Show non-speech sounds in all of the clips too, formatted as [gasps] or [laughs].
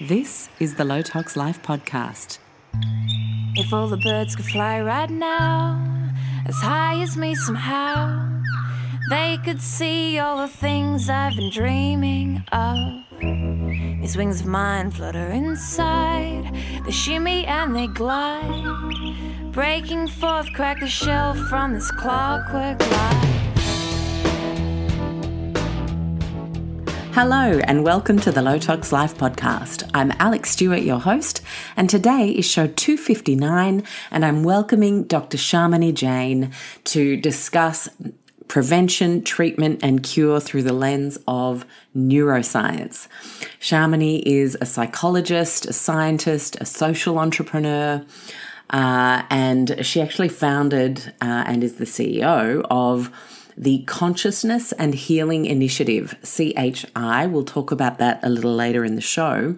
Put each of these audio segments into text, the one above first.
This is the Low Tox Life podcast. If all the birds could fly right now, as high as me somehow, they could see all the things I've been dreaming of. These wings of mine flutter inside, they shimmy and they glide, breaking forth, crack the shell from this clockwork life. Hello, and welcome to the Low Tox Life podcast. I'm Alex Stewart, your host, and today is show 259, and I'm welcoming Dr. Shamini Jain to discuss prevention, treatment, and cure through the lens of neuroscience. Shamini is a psychologist, a scientist, a social entrepreneur. Uh, and she actually founded uh, and is the CEO of the Consciousness and Healing Initiative, CHI. We'll talk about that a little later in the show.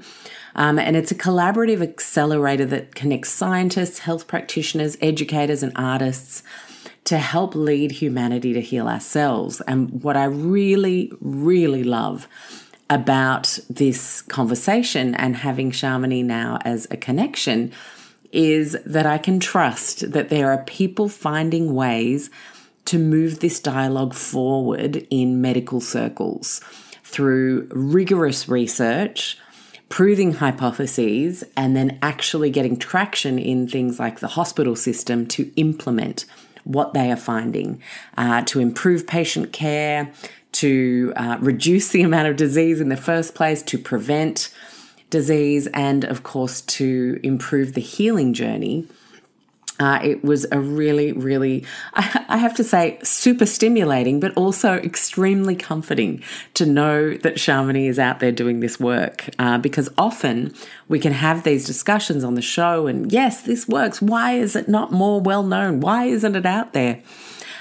Um, and it's a collaborative accelerator that connects scientists, health practitioners, educators, and artists to help lead humanity to heal ourselves. And what I really, really love about this conversation and having Shamini now as a connection is that I can trust that there are people finding ways to move this dialogue forward in medical circles through rigorous research, proving hypotheses, and then actually getting traction in things like the hospital system to implement what they are finding uh, to improve patient care, to uh, reduce the amount of disease in the first place, to prevent disease, and of course, to improve the healing journey uh, it was a really, really, I, have to say, super stimulating, but also extremely comforting to know that Shamini is out there doing this work. Uh, because often we can have these discussions on the show, and yes, this works. Why is it not more well known? Why isn't it out there?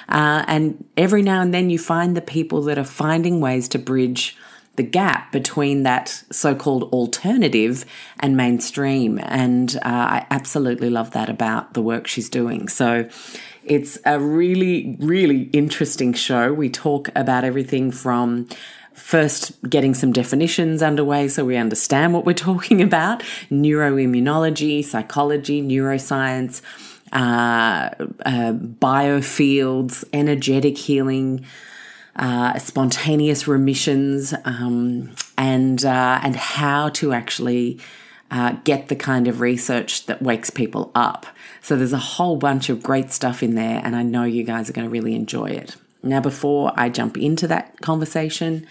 Uh, and every now and then you find the people that are finding ways to bridge the gap between that so-called alternative and mainstream. And uh, i absolutely love that about the work she's doing. So it's a really really interesting show. We talk about everything from first getting some definitions underway so we understand what we're [laughs] talking about neuroimmunology psychology neuroscience uh, uh, biofields energetic healing uh, spontaneous remissions, um, and uh, and how to actually uh, get the kind of research that wakes people up. So there's a whole bunch of great stuff in there, and I know you guys are going to really enjoy it. Now, before I jump into that conversation.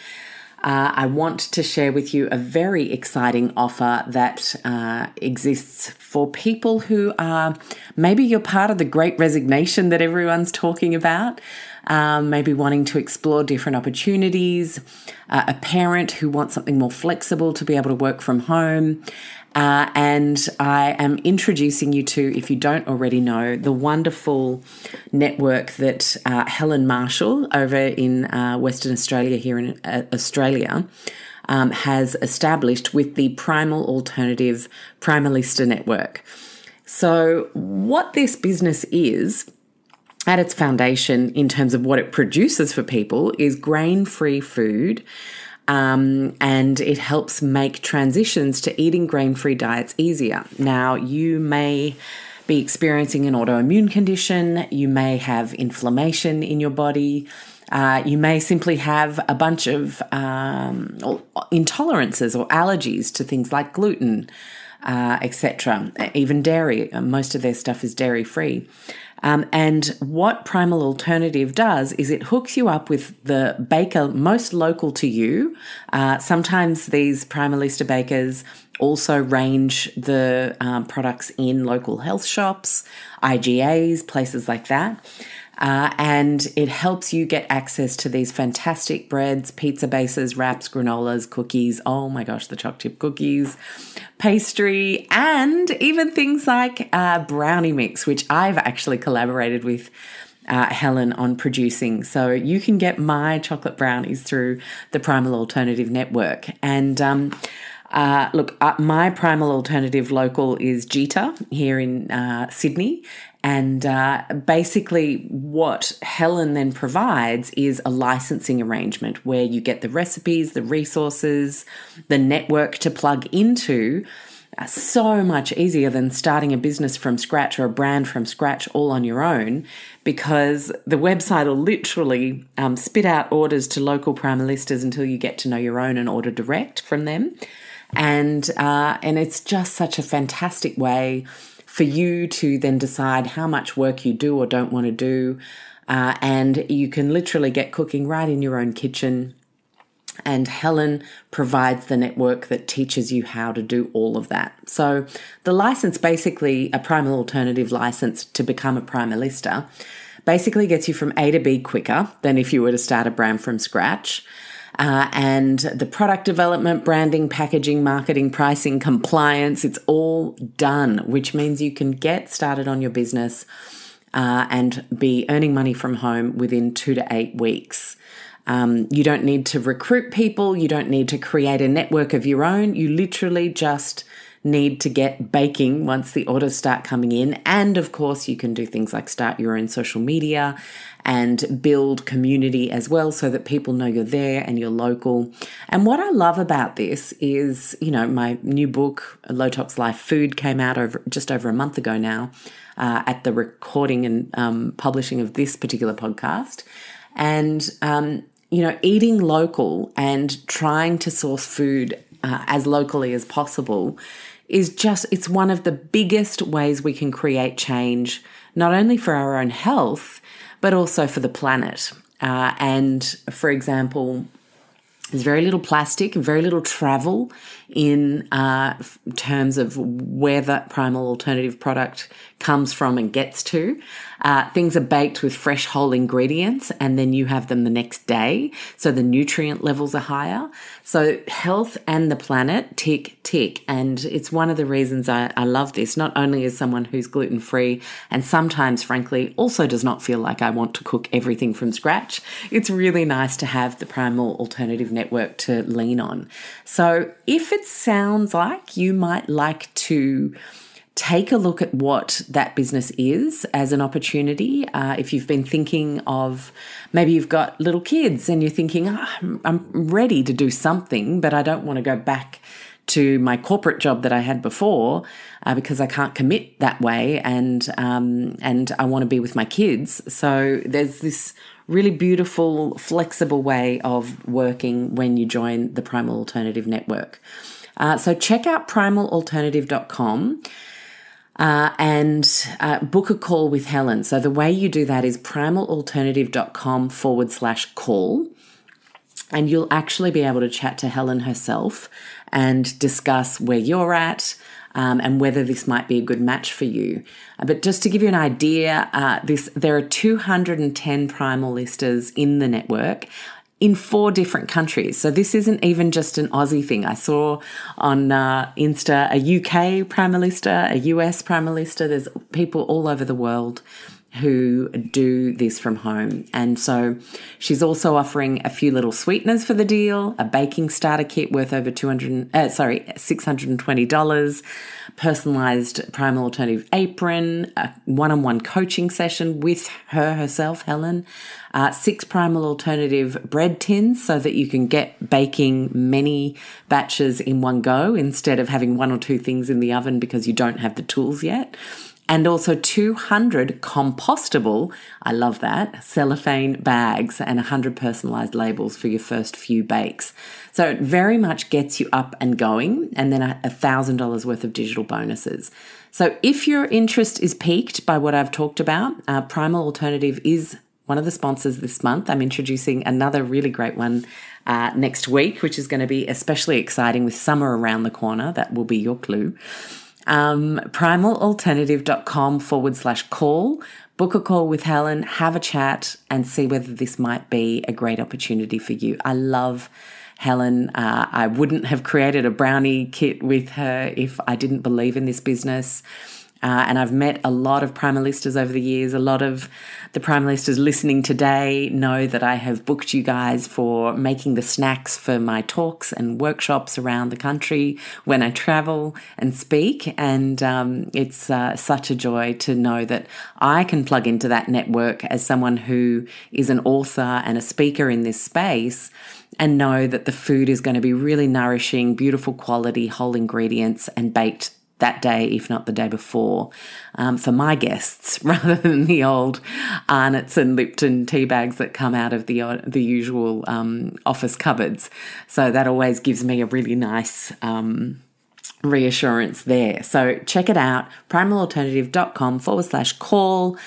Uh, I want to share with you a very exciting offer that uh, exists for people who are maybe you're part of the great resignation that everyone's talking about um, maybe wanting to explore different opportunities, uh, a parent who wants something more flexible to be able to work from home. Uh, and I am introducing you to, if you don't already know, the wonderful network that uh, Helen Marshall over in uh, Western Australia, here in uh, Australia, um, has established with the Primal Alternative Primalista Network. So, what this business is, at its foundation, in terms of what it produces for people, is grain free food. Um, and it helps make transitions to eating grain free diets easier. Now, you may be experiencing an autoimmune condition, you may have inflammation in your body. Uh, you may simply have a bunch of um, intolerances or allergies to things like gluten, uh, etc. Even dairy. Most of their stuff is dairy free. Um, and what Primal Alternative does is it hooks you up with the baker most local to you. Uh, sometimes these Primalista bakers also range the um, products in local health shops, IGAs, places like that. Uh, and it helps you get access to these fantastic breads, pizza bases, wraps, granolas, cookies. Oh my gosh, the choc chip cookies, pastry, and even things like uh, brownie mix, which I've actually collaborated with. Uh, Helen on producing. So you can get my chocolate brownies through the Primal Alternative Network. And um, Uh, look, uh, my primal alternative local is Jita here in uh, Sydney. And uh, basically, what Helen then provides is a licensing arrangement where you get the recipes, the resources, the network to plug into so much easier than starting a business from scratch or a brand from scratch all on your own because the website will literally um, spit out orders to local prime primalistas until you get to know your own and order direct from them. And, uh, and it's just such a fantastic way for you to then decide how much work you do or don't want to do. Uh, and you can literally get cooking right in your own kitchen and Helen provides the network that teaches you how to do all of that. So, the license, basically a primal alternative license to become a primalista, basically gets you from A to B quicker than if you were to start a brand from scratch. Uh, and the product development, branding, packaging, marketing, pricing, compliance, it's all done, which means you can get started on your business uh, and be earning money from home within two to eight weeks. Um, you don't need to recruit people. You don't need to create a network of your own. You literally just need to get baking once the orders start coming in. And of course, you can do things like start your own social media and build community as well so that people know you're there and you're local. And what I love about this is, you know, my new book, Low Tox Life Food, came out over just over a month ago now uh, at the recording and um, publishing of this particular podcast. And um, you know, eating local and trying to source food uh, as locally as possible is just, it's one of the biggest ways we can create change, not only for our own health, but also for the planet. Uh, and for example, there's very little plastic, very little travel in uh, terms of where that primal alternative product comes from and gets to. Uh, things are baked with fresh whole ingredients and then you have them the next day. So the nutrient levels are higher. So health and the planet tick, tick. And it's one of the reasons I, I love this, not only as someone who's gluten free and sometimes, frankly, also does not feel like I want to cook everything from scratch. It's really nice to have the Primal Alternative Network to lean on. So if it sounds like you might like to take a look at what that business is as an opportunity. Uh, if you've been thinking of maybe you've got little kids and you're thinking, oh, I'm ready to do something, but I don't want to go back to my corporate job that I had before uh, because I can't commit that way, and um, and I want to be with my kids. So there's this really beautiful, flexible way of working when you join the Primal Alternative Network. Uh, so check out primalalternative.com uh, and uh, book a call with Helen. So the way you do that is primalalternative.com forward slash call. And you'll actually be able to chat to Helen herself and discuss where you're at, um, and whether this might be a good match for you. Uh, but just to give you an idea, uh, this there are 210 primalistas in the network in four different countries. So this isn't even just an Aussie thing. I saw on uh, Insta a UK Primalista, a US Primalista. There's people all over the world who do this from home. And so she's also offering a few little sweeteners for the deal, a baking starter kit worth over 200 uh, sorry, $620, personalized primal alternative apron, a one-on-one coaching session with her herself, Helen, uh, six primal alternative bread tins so that you can get baking many batches in one go instead of having one or two things in the oven because you don't have the tools yet and also 200 compostable, I love that, cellophane bags and 100 personalized labels for your first few bakes. So it very much gets you up and going, and then a $1,000 worth of digital bonuses. So if your interest is piqued by what I've talked about, uh, Primal Alternative is one of the sponsors this month. I'm introducing another really great one uh, next week, which is going to be especially exciting with summer around the corner. That will be your clue um, primalalternative.com forward slash call. Book a call with Helen, have a chat, and see whether this might be a great opportunity for you. I love Helen. Uh, I wouldn't have created a brownie kit with her if I didn't believe in this business. Uh, and I've met a lot of primalistas over the years. A lot of the primalistas listening today know that I have booked you guys for making the snacks for my talks and workshops around the country when I travel and speak. And um, it's uh, such a joy to know that I can plug into that network as someone who is an author and a speaker in this space and know that the food is going to be really nourishing, beautiful quality, whole ingredients, and baked that day, if not the day before, um, for my guests, [laughs] rather than the old Arnott's and Lipton tea bags that come out of the uh, the usual um, office cupboards. So that always gives me a really nice. Um, reassurance there. So check it out, primalalternative.com forward slash call.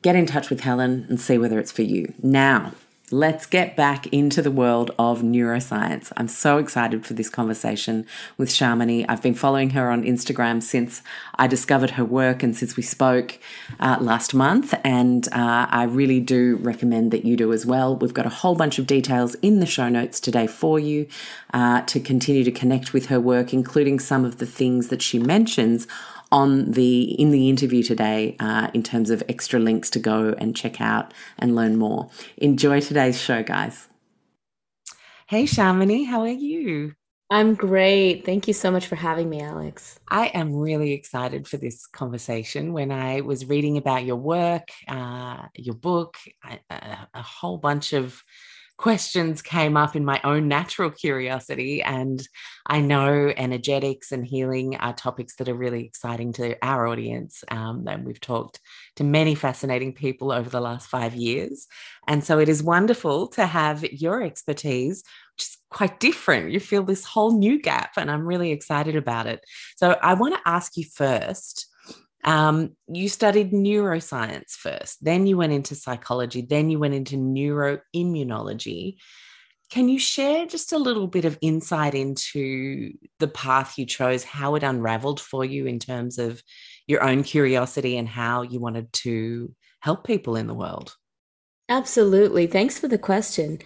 Get in touch with Helen and see whether it's for you. Now, Let's get back into the world of neuroscience. I'm so excited for this conversation with Shamini. I've been following her on Instagram since I discovered her work and since we spoke uh, last month, and uh, I really do recommend that you do as well. We've got a whole bunch of details in the show notes today for you uh, to continue to connect with her work, including some of the things that she mentions on the in the interview today uh, in terms of extra links to go and check out and learn more. Enjoy today's show, guys. Hey, Shamini, how are you? I'm great. Thank you so much for having me, Alex. I am really excited for this conversation. When I was reading about your work, uh, your book, I, a whole bunch of questions came up in my own natural curiosity. And I know energetics and healing are topics that are really exciting to our audience. Um, and we've talked to many fascinating people over the last five years. And so it is wonderful to have your expertise, which is quite different. You feel this whole new gap, and I'm really excited about it. So I want to ask you first um, you studied neuroscience first, then you went into psychology, then you went into neuroimmunology. Can you share just a little bit of insight into the path you chose, how it unraveled for you in terms of your own curiosity and how you wanted to help people in the world? Absolutely. Thanks for the question.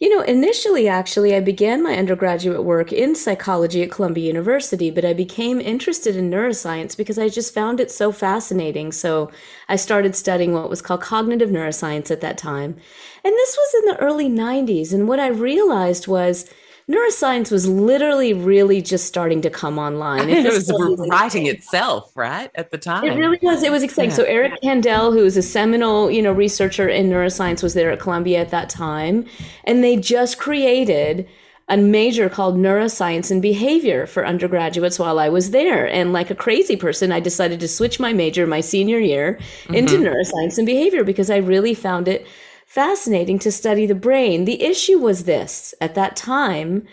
You know, initially, actually, I began my undergraduate work in psychology at Columbia University, but I became interested in neuroscience because I just found it so fascinating. So I started studying what was called cognitive neuroscience at that time. And this was in the early 90s. And what I realized was, neuroscience was literally really just starting to come online. [laughs] It was writing itself, right, at the time. It really was. It was exciting. Yeah. So Eric Kandel, who is a seminal, you know, researcher in neuroscience, was there at Columbia at that time, and they just created a major called neuroscience and behavior for undergraduates while I was there. And like a crazy person, I decided to switch my major my senior year mm-hmm. into neuroscience and behavior because I really found it fascinating to study the brain. The issue was this at that time,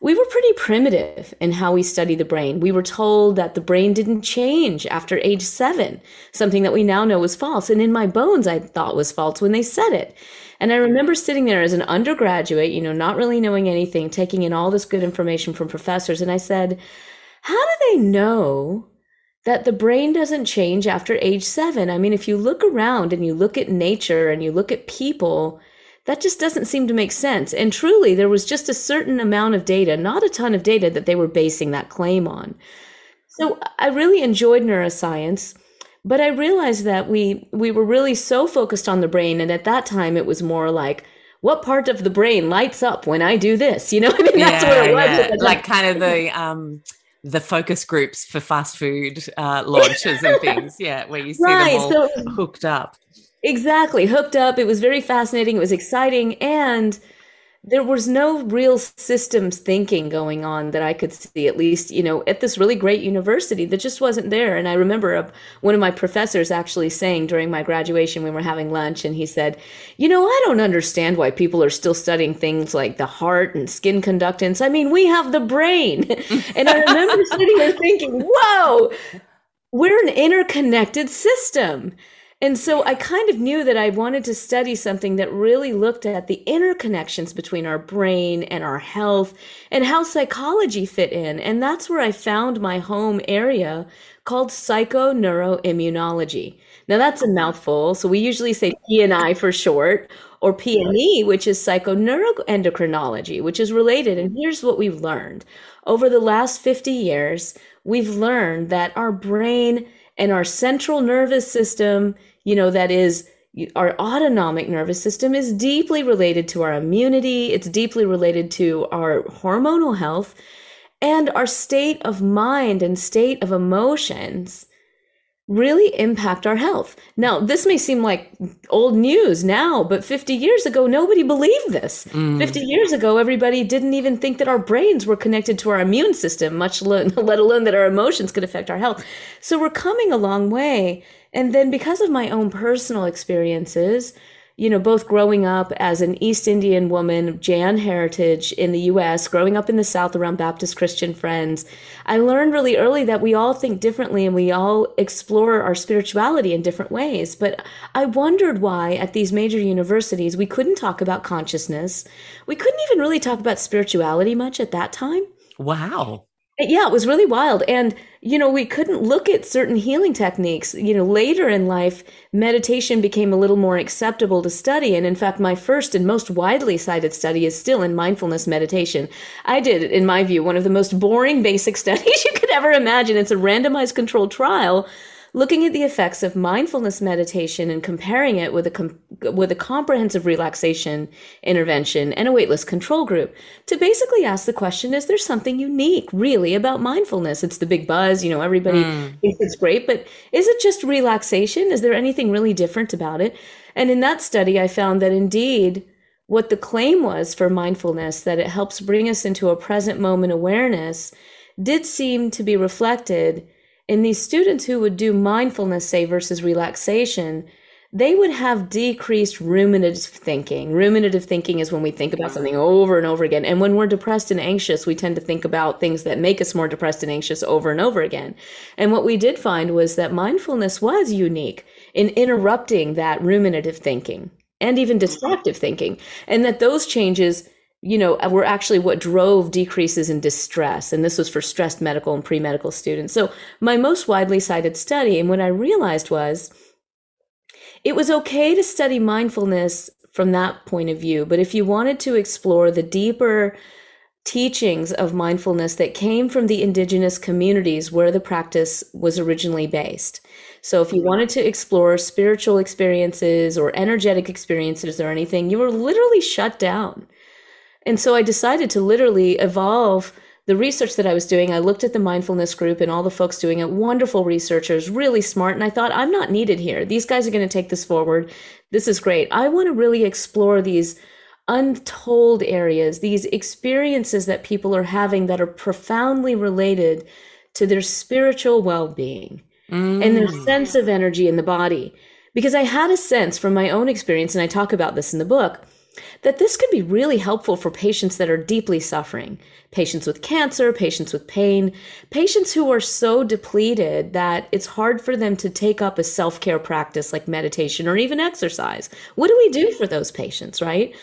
we were pretty primitive in how we study the brain. We were told that the brain didn't change after age seven, something that we now know was false. And in my bones, I thought was false when they said it. And I remember sitting there as an undergraduate, you know, not really knowing anything, taking in all this good information from professors. And I said, How do they know that the brain doesn't change after age seven. I mean, if you look around and you look at nature and you look at people, that just doesn't seem to make sense. And truly, there was just a certain amount of data, not a ton of data, that they were basing that claim on. So I really enjoyed neuroscience, but I realized that we we were really so focused on the brain, and at that time it was more like what part of the brain lights up when I do this? You know, [laughs] I mean, that's yeah, what it was. Yeah. [laughs] Like kind of the um the focus groups for fast food uh, launches and [laughs] things. Yeah, where you see right, them all so, hooked up. Exactly, hooked up. It was very fascinating. It was exciting, and there was no real systems thinking going on that I could see, at least, you know, at this really great university that just wasn't there. And I remember a, one of my professors actually saying during my graduation, we were having lunch, and he said, You know, I don't understand why people are still studying things like the heart and skin conductance. I mean, we have the brain. [laughs] and I remember sitting there thinking, Whoa, we're an interconnected system. And so I kind of knew that I wanted to study something that really looked at the interconnections between our brain and our health and how psychology fit in. And that's where I found my home area called psychoneuroimmunology. Now that's a mouthful. So we usually say PNI for short or PNE, which is psychoneuroendocrinology, which is related. And here's what we've learned. Over the last 50 years, we've learned that our brain And our central nervous system, you know, that is our autonomic nervous system is deeply related to our immunity, it's deeply related to our hormonal health and our state of mind and state of emotions really impact our health. Now, this may seem like old news now, but 50 years ago, nobody believed this. Mm. 50 years ago, everybody didn't even think that our brains were connected to our immune system, much lo- [laughs] let alone that our emotions could affect our health. So we're coming a long way. And then because of my own personal experiences, you know, both growing up as an East Indian woman, Jain heritage in the US, growing up in the South around Baptist Christian friends, I learned really early that we all think differently and we all explore our spirituality in different ways. But I wondered why at these major universities we couldn't talk about consciousness. We couldn't even really talk about spirituality much at that time. Wow. Yeah, it was really wild. And, you know, we couldn't look at certain healing techniques. You know, later in life, meditation became a little more acceptable to study. And in fact, my first and most widely cited study is still in mindfulness meditation. I did, in my view, one of the most boring basic [laughs] studies you could ever imagine. It's a randomized controlled trial looking at the effects of mindfulness meditation and comparing it with a com- with a comprehensive relaxation intervention and a waitlist control group to basically ask the question is there something unique really about mindfulness? It's the big buzz you know everybody mm. thinks it's great but is it just relaxation? Is there anything really different about it? And in that study i found that indeed what the claim was for mindfulness that it helps bring us into a present moment awareness did seem to be reflected in these students who would do mindfulness, say, versus relaxation, they would have decreased ruminative thinking. Ruminative thinking is when we think about something over and over again. And when we're depressed and anxious, we tend to think about things that make us more depressed and anxious over and over again. And what we did find was that mindfulness was unique in interrupting that ruminative thinking and even distractive thinking. And that those changes you know, uh, were actually what drove decreases in distress. And this was for stressed medical and pre medical students. So, my most widely cited study, and what I realized was it was okay to study mindfulness from that point of view. But if you wanted to explore the deeper teachings of mindfulness that came from the indigenous communities where the practice was originally based. So if you wanted to explore spiritual experiences or energetic experiences or anything, you were literally shut down. And so I decided to literally evolve the research that I was doing. I looked at the mindfulness group and all the folks doing it, wonderful researchers, really smart. And I thought, I'm not needed here. These guys are going to take this forward. This is great. I want to really explore these untold areas, these experiences that people are having that are profoundly related to their spiritual well being mm. and their mm. sense of energy in the body. Because I had a sense from my own experience, and I talk about this in the book that this could be really helpful for patients that are deeply suffering patients with cancer, patients with pain, patients who are so depleted that it's hard for them to take up a self care practice like meditation or even exercise. What do we do for those patients, right?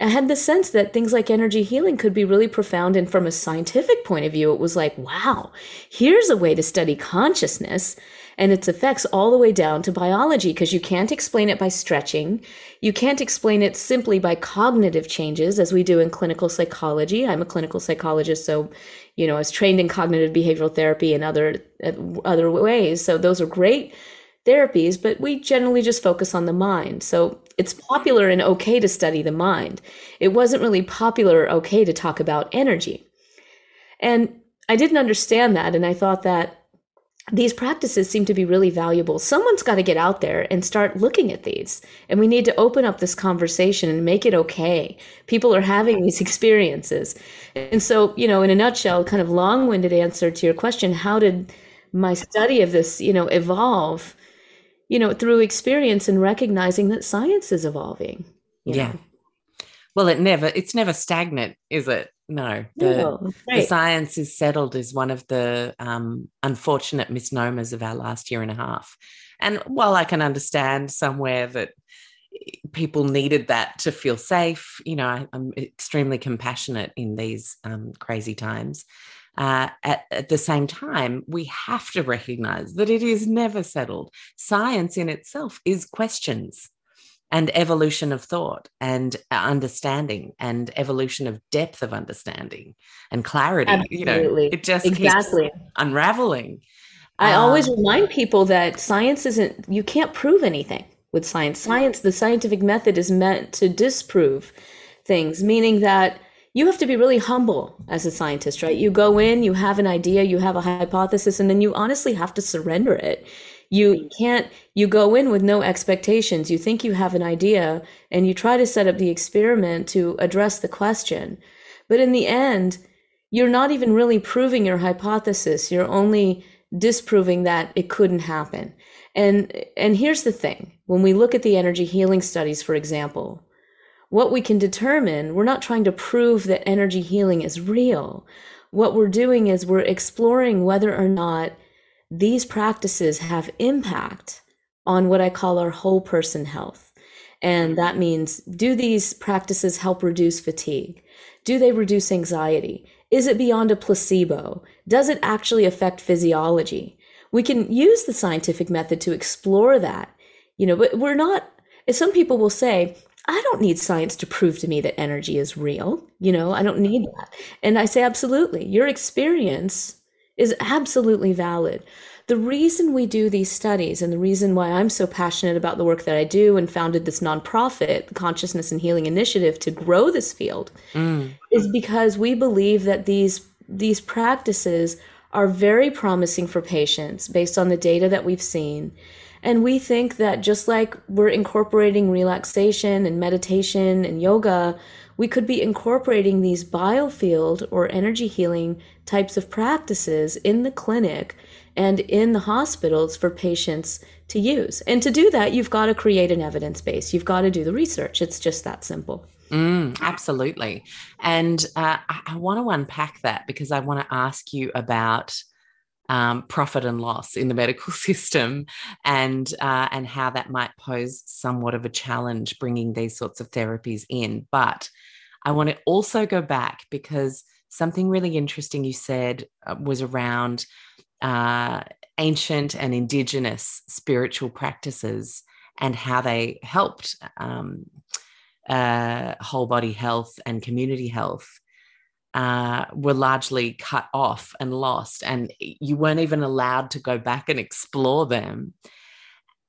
I had the sense that things like energy healing could be really profound. And from a scientific point of view, it was like, wow, here's a way to study consciousness and its effects all the way down to biology because you can't explain it by stretching. You can't explain it simply by cognitive changes as we do in clinical psychology. I'm a clinical psychologist, so you know, I was trained in cognitive behavioral therapy and other uh, other ways. So those are great therapies, but we generally just focus on the mind. So it's popular and okay to study the mind. It wasn't really popular or okay to talk about energy. And I didn't understand that and I thought that these practices seem to be really valuable. Someone's got to get out there and start looking at these. And we need to open up this conversation and make it okay. People are having these experiences. And so, you know, in a nutshell, kind of long winded answer to your question, how did my study of this, you know, evolve? You know, through experience and recognizing that science is evolving. Yeah. Know? Well, it never, it's never stagnant, is it? No, the, the, science is settled is one of the um, unfortunate misnomers of our last year and a half. And while I can understand somewhere that people needed that to feel safe, you know, I, am extremely compassionate in these um, crazy times. Uh, at, at the same time, we have to recognize that it is never settled. Science in itself is questions and evolution of thought and understanding and evolution of depth of understanding and clarity Absolutely. you know it just exactly unraveling I um, always remind people that science isn't, you can't prove anything with science. Science, the scientific method is meant to disprove things, meaning that you have to be really humble as a scientist, right? You go in, you have an idea, you have a hypothesis, and then you honestly have to surrender it. You can't, you go in with no expectations. You think you have an idea and you try to set up the experiment to address the question. But in the end, you're not even really proving your hypothesis. You're only disproving that it couldn't happen. And, and here's the thing when we look at the energy healing studies, for example, what we can determine, we're not trying to prove that energy healing is real. What we're doing is we're exploring whether or not these practices have impact on what I call our whole person health. And mm-hmm. that means do these practices help reduce fatigue? Do they reduce anxiety? Is it beyond a placebo? Does it actually affect physiology? We can use the scientific method to explore that, you know, but we're not, some people will say, I don't need science to prove to me that energy is real. You know, I don't need mm-hmm. that. And I say, absolutely. Your experience is absolutely valid. The reason we do these studies and the reason why I'm so passionate about the work that I do and founded this nonprofit, the Consciousness and Healing Initiative, to grow this field mm. is because we believe that these these practices are very promising for patients based on the data that we've seen and we think that just like we're incorporating relaxation and meditation and yoga, we could be incorporating these biofield or energy healing types of practices in the clinic and in the hospitals for patients to use. And to do that, you've got to create an evidence base. You've got to do the research. It's just that simple. Mm, absolutely. And uh, I, I want to unpack that because I want to ask you about um, profit and loss in the [laughs] medical system, and uh, and how that might pose somewhat of a challenge bringing these sorts of therapies in. But I want to also go back because something really interesting you said uh, was around uh, ancient and indigenous spiritual practices and how they helped um, uh, whole body health and community health uh, were largely cut off and lost, and you weren't even allowed to go back and explore them.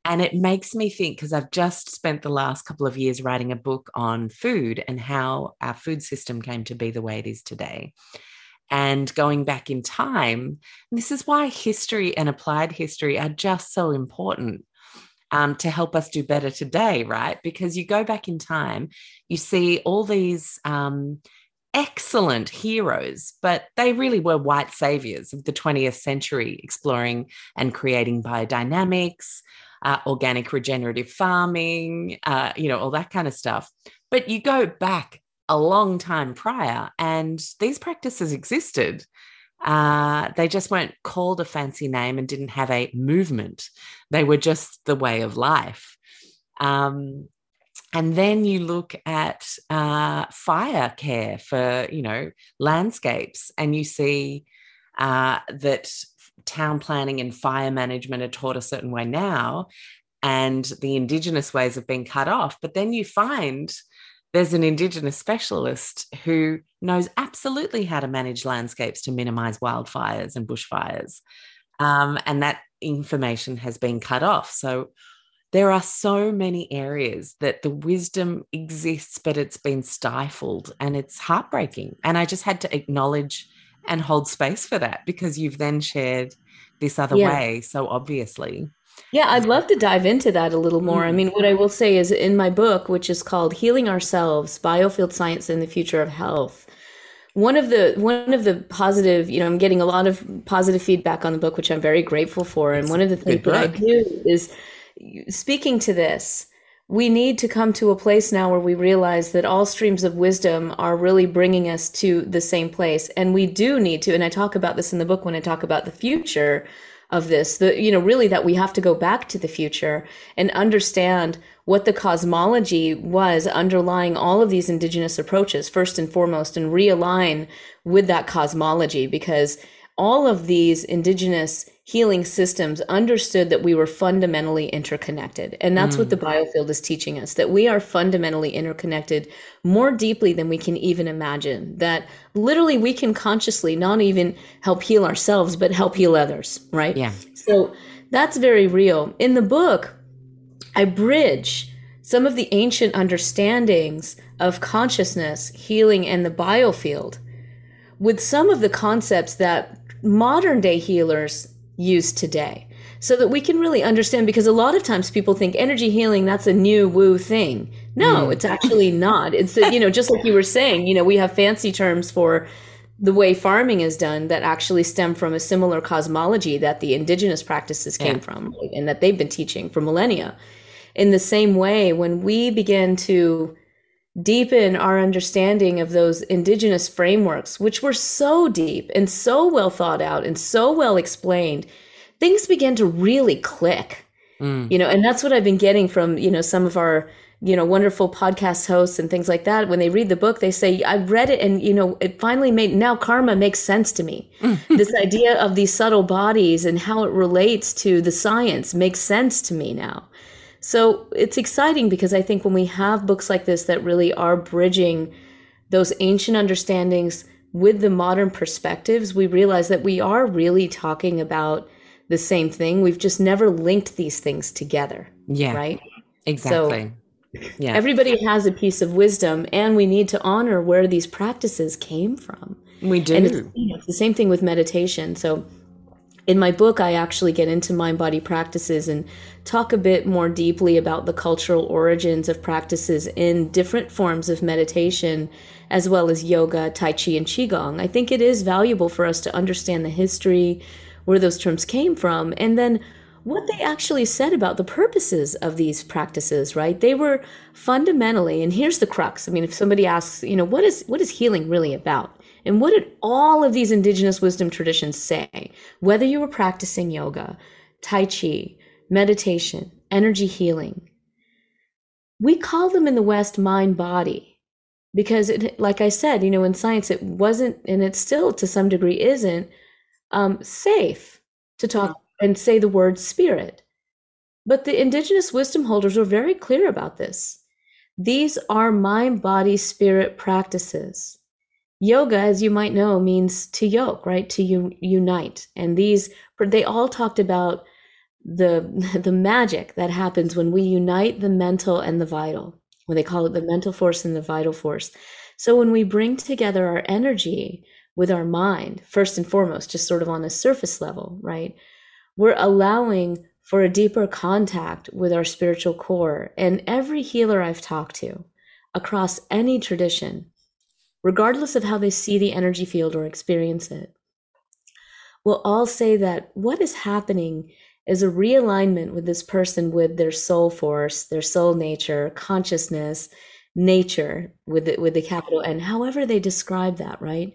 And it makes me think because I've just spent the last couple of years writing a book on food and how our food system came to be the way it is today. And going back in time, this is why history and applied history are just so important um, to help us do better today, right? Because you go back in time, you see all these um, excellent heroes, but they really were white saviors of the 20th century, exploring and creating biodynamics, uh, organic regenerative farming, uh, you know, all that kind of stuff. But you go back a long time prior, and these practices existed. Uh, they just weren't called a fancy name and didn't have a movement. They were just the way of life. Um, and then you look at uh, fire care for you know landscapes and you see uh, that town planning and fire management are taught a certain way now and the indigenous ways have been cut off. But then you find there's an indigenous specialist who knows absolutely how to manage landscapes to minimize wildfires and bushfires. Um, and that information has been cut off. So there are so many areas that the wisdom exists, but it's been stifled and it's heartbreaking. And I just had to acknowledge and hold space for that because you've then shared this other yeah. way so obviously. Yeah, I'd love to dive into that a little more. I mm. mean, what I will say is in my book, which is called Healing Ourselves Biofield Science and the Future of Health, one of the one of the positive you know i'm getting a lot of positive feedback on the book which i'm very grateful for and one of the things that i do is speaking to this, we need to come to a place now where we realize that all streams of wisdom are really bringing us to the same place. And we do need to, and I talk about this in the book when I talk about the future of this, the, you know, really that we have to go back to the future and understand what the cosmology was underlying all of these indigenous approaches, first and foremost, and realign with that cosmology because all of these indigenous healing systems understood that we were fundamentally interconnected. And that's mm. what the mm. biofield is teaching us that we are fundamentally interconnected more deeply than we can even imagine. That literally we can consciously not even help heal ourselves, but help heal others, right? Yeah. So that's very real. In the book, I bridge some of the ancient understandings of consciousness, healing, and the biofield with some of the concepts that modern day healers use today so that we can really understand because a lot of times people think energy healing that's a new woo thing no mm. it's actually not it's you know just like you were saying you know we have fancy terms for the way farming is done that actually stem from a similar cosmology that the indigenous practices came yeah. from and that they've been teaching for millennia in the same way when we begin to deepen our understanding of those indigenous frameworks, which were so deep and so well thought out and so well explained, things begin to really click. Mm. You know, and that's what I've been getting from, you know, some of our, you know, wonderful podcast hosts and things like that. When they read the book, they say, I read it and, you know, it finally made, now karma makes sense to me. [laughs] this idea of these subtle bodies and how it relates to the science makes sense to me now. So it's exciting because I think when we have books like this that really are bridging those ancient understandings with the modern perspectives, we realize that we are really talking about the same thing. We've just never linked these things together. Yeah. Right? Exactly. So yeah. Everybody has a piece of wisdom, and we need to honor where these practices came from. We do. And it's, you know, it's the same thing with meditation. So in my book, I actually get into mind body practices and talk a bit more deeply about the cultural origins of practices in different forms of meditation, as well as yoga, Tai Chi, and Qigong. I think it is valuable for us to understand the history, where those terms came from, and then what they actually said about the purposes of these practices, right? They were fundamentally, and here's the crux. I mean, if somebody asks, you know, what is what is healing really about? And what did all of these indigenous wisdom traditions say? Whether you were practicing yoga, Tai Chi, meditation, energy healing, we call them in the West mind body because, it, like I said, you know, in science, it wasn't, and it still to some degree isn't um, safe to talk and say the word spirit. But the indigenous wisdom holders were very clear about this. These are mind body spirit practices. Yoga, as you might know, means to yoke, right? To u- unite. And these, they all talked about the [laughs] the magic that happens when we unite the mental and the vital. When they call it the mental force and the vital force. So when we bring together our energy with our mind, first and foremost, just sort of on a surface level, right? We're allowing for a deeper contact with our spiritual core. And every healer I've talked to across any tradition regardless of how they see the energy field or experience it, We'll all say that what is happening is a realignment with this person with their soul force, their soul nature, consciousness, nature with the, with the capital N, however they describe that, right?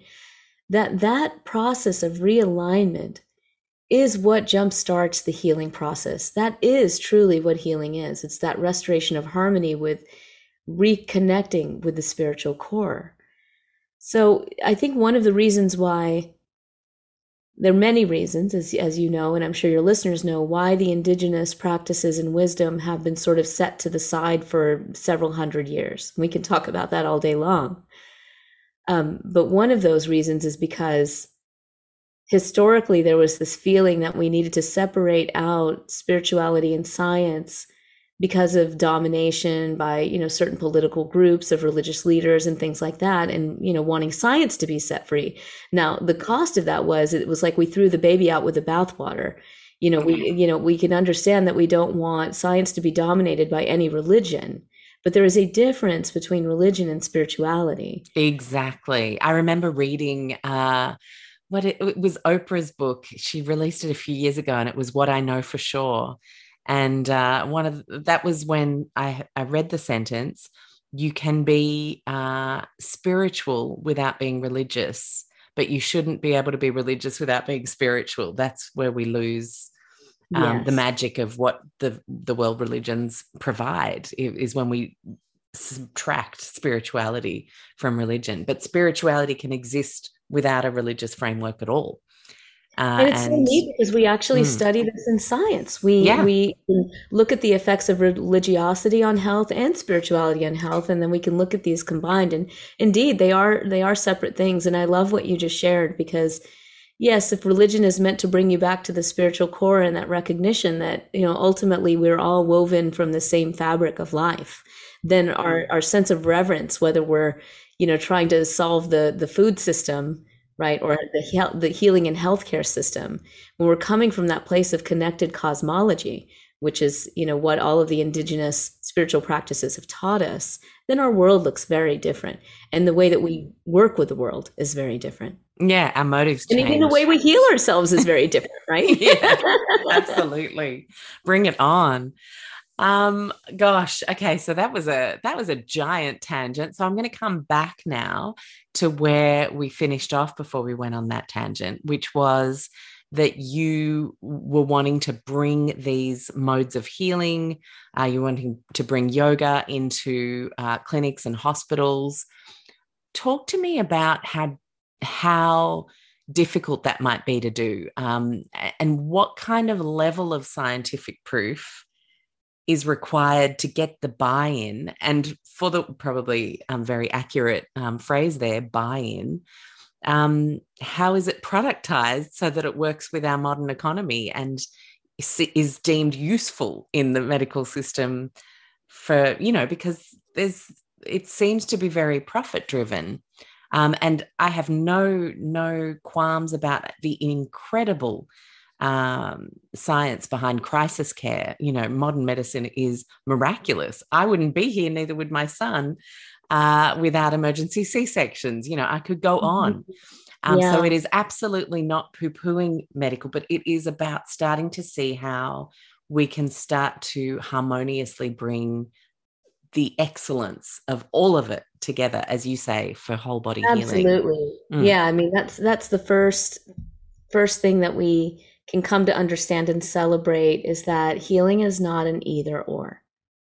That that process of realignment is what jumpstarts the healing process. That is truly what healing is. It's that restoration of harmony with reconnecting with the spiritual core. So I think one of the reasons why there are many reasons, as, as you know, and I'm sure your listeners know, why the indigenous practices and wisdom have been sort of set to the side for several hundred years. We can talk about that all day long. Um, but one of those reasons is because historically there was this feeling that we needed to separate out spirituality and science because of domination by you know certain political groups of religious leaders and things like that and you know wanting science to be set free. Now the cost of that was it was like we threw the baby out with the bathwater. You know we you know we can understand that we don't want science to be dominated by any religion but there is a difference between religion and spirituality. Exactly. I remember reading uh what it, it was oprah's book. She released it a few years ago and it was what i know for sure and uh, one of the, that was when I, I read the sentence you can be uh, spiritual without being religious but you shouldn't be able to be religious without being spiritual. That's where we lose um, yes. the magic of what the the world religions provide is when we subtract spirituality from religion. But spirituality can exist without a religious framework at all Uh, and it's and, so neat because we actually mm. study this in science. We yeah. we look at the effects of religiosity on health and spirituality on health, and then we can look at these combined. And indeed, they are they are separate things. And I love what you just shared because yes, if religion is meant to bring you back to the spiritual core and that recognition that you know ultimately we're all woven from the same fabric of life, then our our sense of reverence, whether we're you know trying to solve the the food system right? Or the, the healing and healthcare system, when we're coming from that place of connected cosmology, which is, you know, what all of the indigenous spiritual practices have taught us, then our world looks very different. And the way that we work with the world is very different. Yeah, our motives change. And even the way we heal ourselves is very different, right? [laughs] yeah, absolutely. Bring it on. Um, gosh, okay, so that was a that was a giant tangent. So I'm going to come back now to where we finished off before we went on that tangent, which was that you were wanting to bring these modes of healing, uh, you're wanting to bring yoga into uh, clinics and hospitals. Talk to me about how how difficult that might be to do, um, and what kind of level of scientific proof is required to get the buy in, and for the probably um, very accurate um, phrase there, buy in, um, how is it productized so that it works with our modern economy and is deemed useful in the medical system for, you know, because there's, it seems to be very profit driven. Um, and I have no no qualms about the incredible um, science behind crisis care. You know, modern medicine is miraculous. I wouldn't be here, neither would my son, uh, without emergency C sections. You know, I could go mm-hmm. on. Um, yeah. So it is absolutely not poo pooing medical, but it is about starting to see how we can start to harmoniously bring the excellence of all of it together as you say for whole body absolutely. healing absolutely mm. yeah i mean that's that's the first first thing that we can come to understand and celebrate is that healing is not an either or.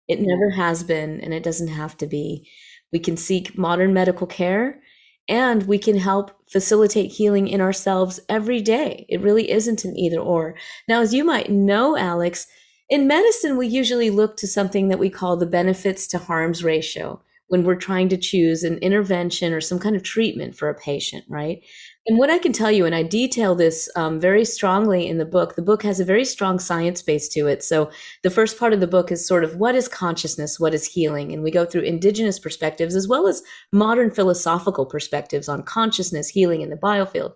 It never has been, and it doesn't have to be. We can seek modern medical care and we can help facilitate healing in ourselves every day. It really isn't an either or. Now, as you might know, Alex, in medicine, we usually look to something that we call the benefits to harms ratio when we're trying to choose an intervention or some kind of treatment for a patient, right? And what I can tell you, and I detail this um, very strongly in the book, the book has a very strong science base to it. So the first part of the book is sort of what is consciousness, what is healing? And we go through indigenous perspectives as well as modern philosophical perspectives on consciousness, healing in the biofield.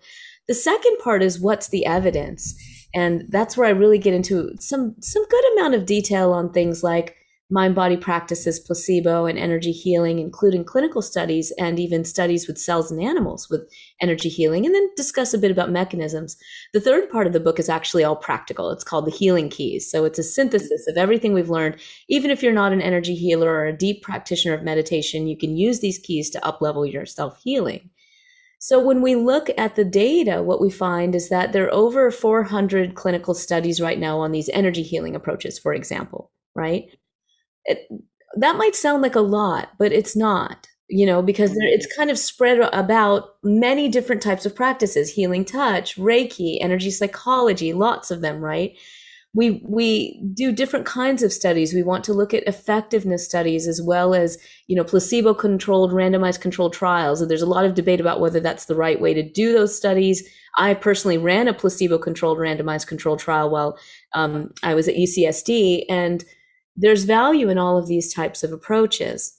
The second part is what's the evidence? And that's where I really get into some some good amount of detail on things like mind body practices, placebo, and energy healing, including clinical studies and even studies with cells and animals with energy healing, and then discuss a bit about mechanisms. The third part of the book is actually all practical. It's called the Healing Keys. So it's a synthesis of everything we've learned. Even if you're not an energy healer or a deep practitioner of meditation, you can use these keys to uplevel your self healing. So when we look at the data, what we find is that there are over 400 clinical studies right now on these energy healing approaches, for example, right? It, that might sound like a lot, but it's not, you know, because it's kind of spread about many different types of practices healing touch, Reiki, energy psychology, lots of them, right? We, we do different kinds of studies. We want to look at effectiveness studies as well as, you know, placebo controlled, randomized controlled trials. And there's a lot of debate about whether that's the right way to do those studies. I personally ran a placebo controlled, randomized controlled trial while um, I was at UCSD. And there's value in all of these types of approaches.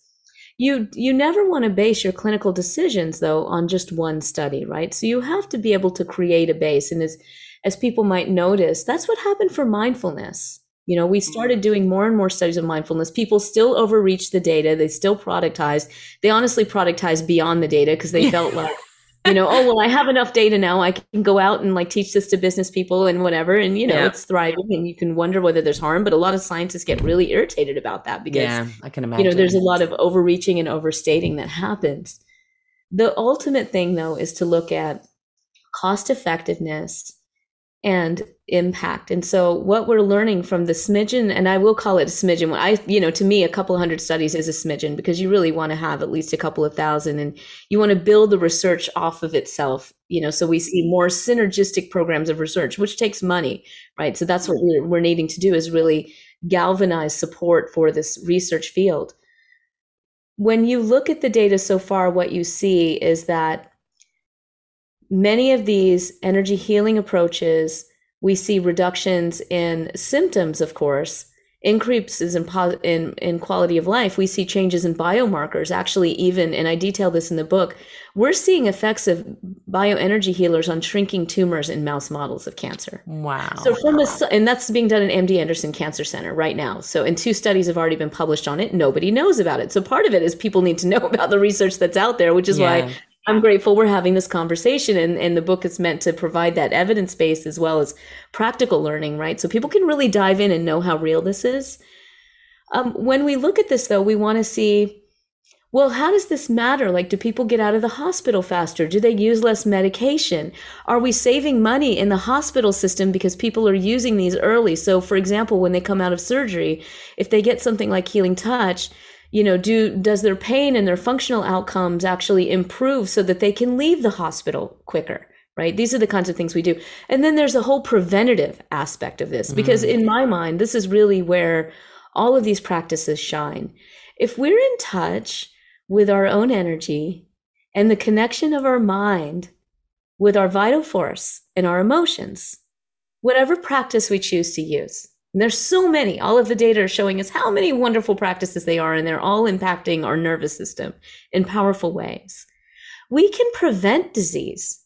You you never want to base your clinical decisions though on just one study, right? So you have to be able to create a base and as as people might notice, that's what happened for mindfulness. You know, we mm-hmm. started doing more and more studies of mindfulness. People still overreach the data. They still productize. They honestly productize beyond the data because they felt like you know, oh well, I have enough data now. I can go out and like teach this to business people and whatever, and you know, yeah. it's thriving. And you can wonder whether there's harm, but a lot of scientists get really irritated about that because yeah, I can imagine. You know, there's a lot of overreaching and overstating that happens. The ultimate thing, though, is to look at cost effectiveness and impact. And so what we're learning from the smidgen, and I will call it a smidgen. I, you know, to me, a couple hundred studies is a smidgen because you really want to have at least a couple of thousand and you want to build the research off of itself, you know, so we see more synergistic programs of research, which takes money, right? So that's what we're, we're needing to do is really galvanize support for this research field. When you look at the data so far, what you see is that many of these energy healing approaches, we see reductions in symptoms, of course, increases in, in, in quality of life. We see changes in biomarkers. Actually, even, and I detail this in the book, we're seeing effects of bioenergy healers on shrinking tumors in mouse models of cancer. Wow. So from a, and that's being done at MD Anderson Cancer Center right now. So, and two studies have already been published on it. Nobody knows about it. So part of it is people need to know [laughs] about the research that's out there, which is yeah. why I'm grateful we're having this conversation and, and the book is meant to provide that evidence base as well as practical learning, right? So people can really dive in and know how real this is. Um, when we look at this though, we want to see, well, how does this matter? Like, do people get out of the hospital faster? Do they use less medication? Are we saving money in the hospital system because people are using these early? So, for example, when they come out of surgery, if they get something like healing touch, you know do does their pain and their functional outcomes actually improve so that they can leave the hospital quicker right? These are the kinds of things we do. And then there's a whole preventative aspect of this because mm. in my mind this is really where all of these practices shine. If we're in touch with our own energy and the connection of our mind with our vital force and our emotions whatever practice we choose to use and there's so many. All of the data are showing us how many wonderful practices they are, and they're all impacting our nervous system in powerful ways. We can prevent disease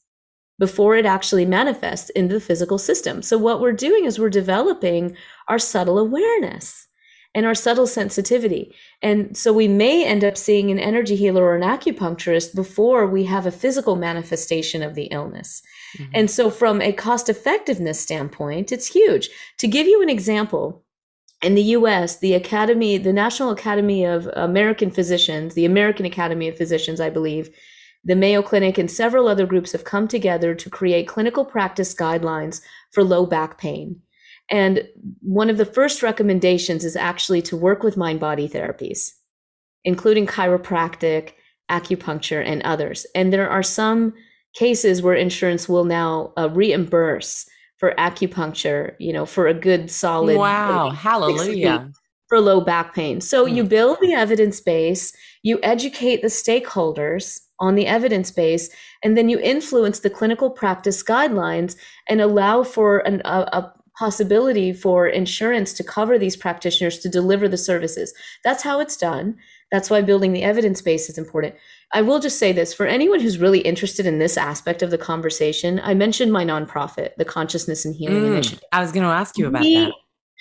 before it actually manifests in the physical system. So, what we're doing is we're developing our subtle awareness and our subtle sensitivity. And so, we may end up seeing an energy healer or an acupuncturist before we have a physical manifestation of the illness. Mm-hmm. And so, from a cost effectiveness standpoint, it's huge. To give you an example, in the US, the Academy, the National Academy of American Physicians, the American Academy of Physicians, I believe, the Mayo Clinic, and several other groups have come together to create clinical practice guidelines for low back pain. And one of the first recommendations is actually to work with mind body therapies, including chiropractic, acupuncture, and others. And there are some cases where insurance will now uh, reimburse for acupuncture, you know, for a good solid wow, hallelujah. For low back pain. So mm. you build the evidence base, you educate the stakeholders on the evidence base, and then you influence the clinical practice guidelines and allow for an, a, a possibility for insurance to cover these practitioners to deliver the services. That's how it's done. That's why building the evidence base is important. I will just say this for anyone who's really interested in this aspect of the conversation. I mentioned my nonprofit, the Consciousness and Healing mm, Initiative. I was going to ask you about we that.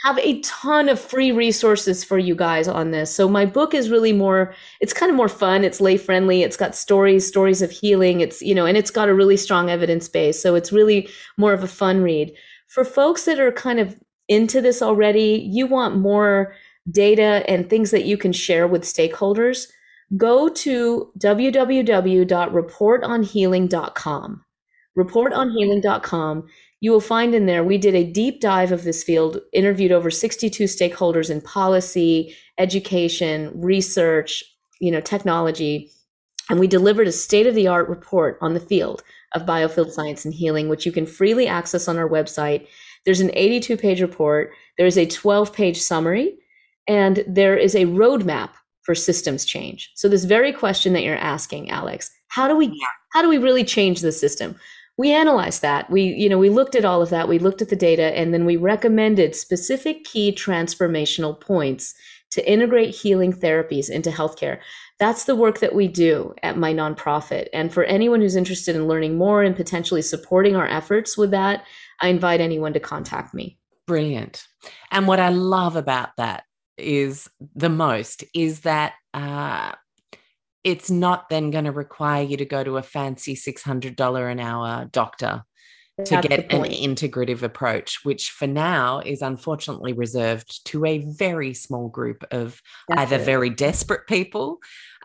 Have a ton of free resources for you guys on this. So my book is really more it's kind of more fun, it's lay friendly, it's got stories, stories of healing, it's you know, and it's got a really strong evidence base. So it's really more of a fun read. For folks that are kind of into this already, you want more data and things that you can share with stakeholders go to www.reportonhealing.com. Reportonhealing.com. You will find in there, we did a deep dive of this field, interviewed over 62 stakeholders in policy, education, research, you know, technology, and we delivered a state of the art report on the field of biofield science and healing, which you can freely access on our website. There's an 82 page report, there's a 12 page summary, and there is a roadmap for systems change. So this very question that you're asking, Alex, how do we how do we really change the system? We analyzed that. We, you know, we looked at all of that. We looked at the data and then we recommended specific key transformational points to integrate healing therapies into healthcare. That's the work that we do at my nonprofit. And for anyone who's interested in learning more and potentially supporting our efforts with that, I invite anyone to contact me. Brilliant. And what I love about that is the most is that uh, it's not then going to require you to go to a fancy $600 an hour doctor to That's get an integrative approach, which for now is unfortunately reserved to a very small group of That's either it. very desperate people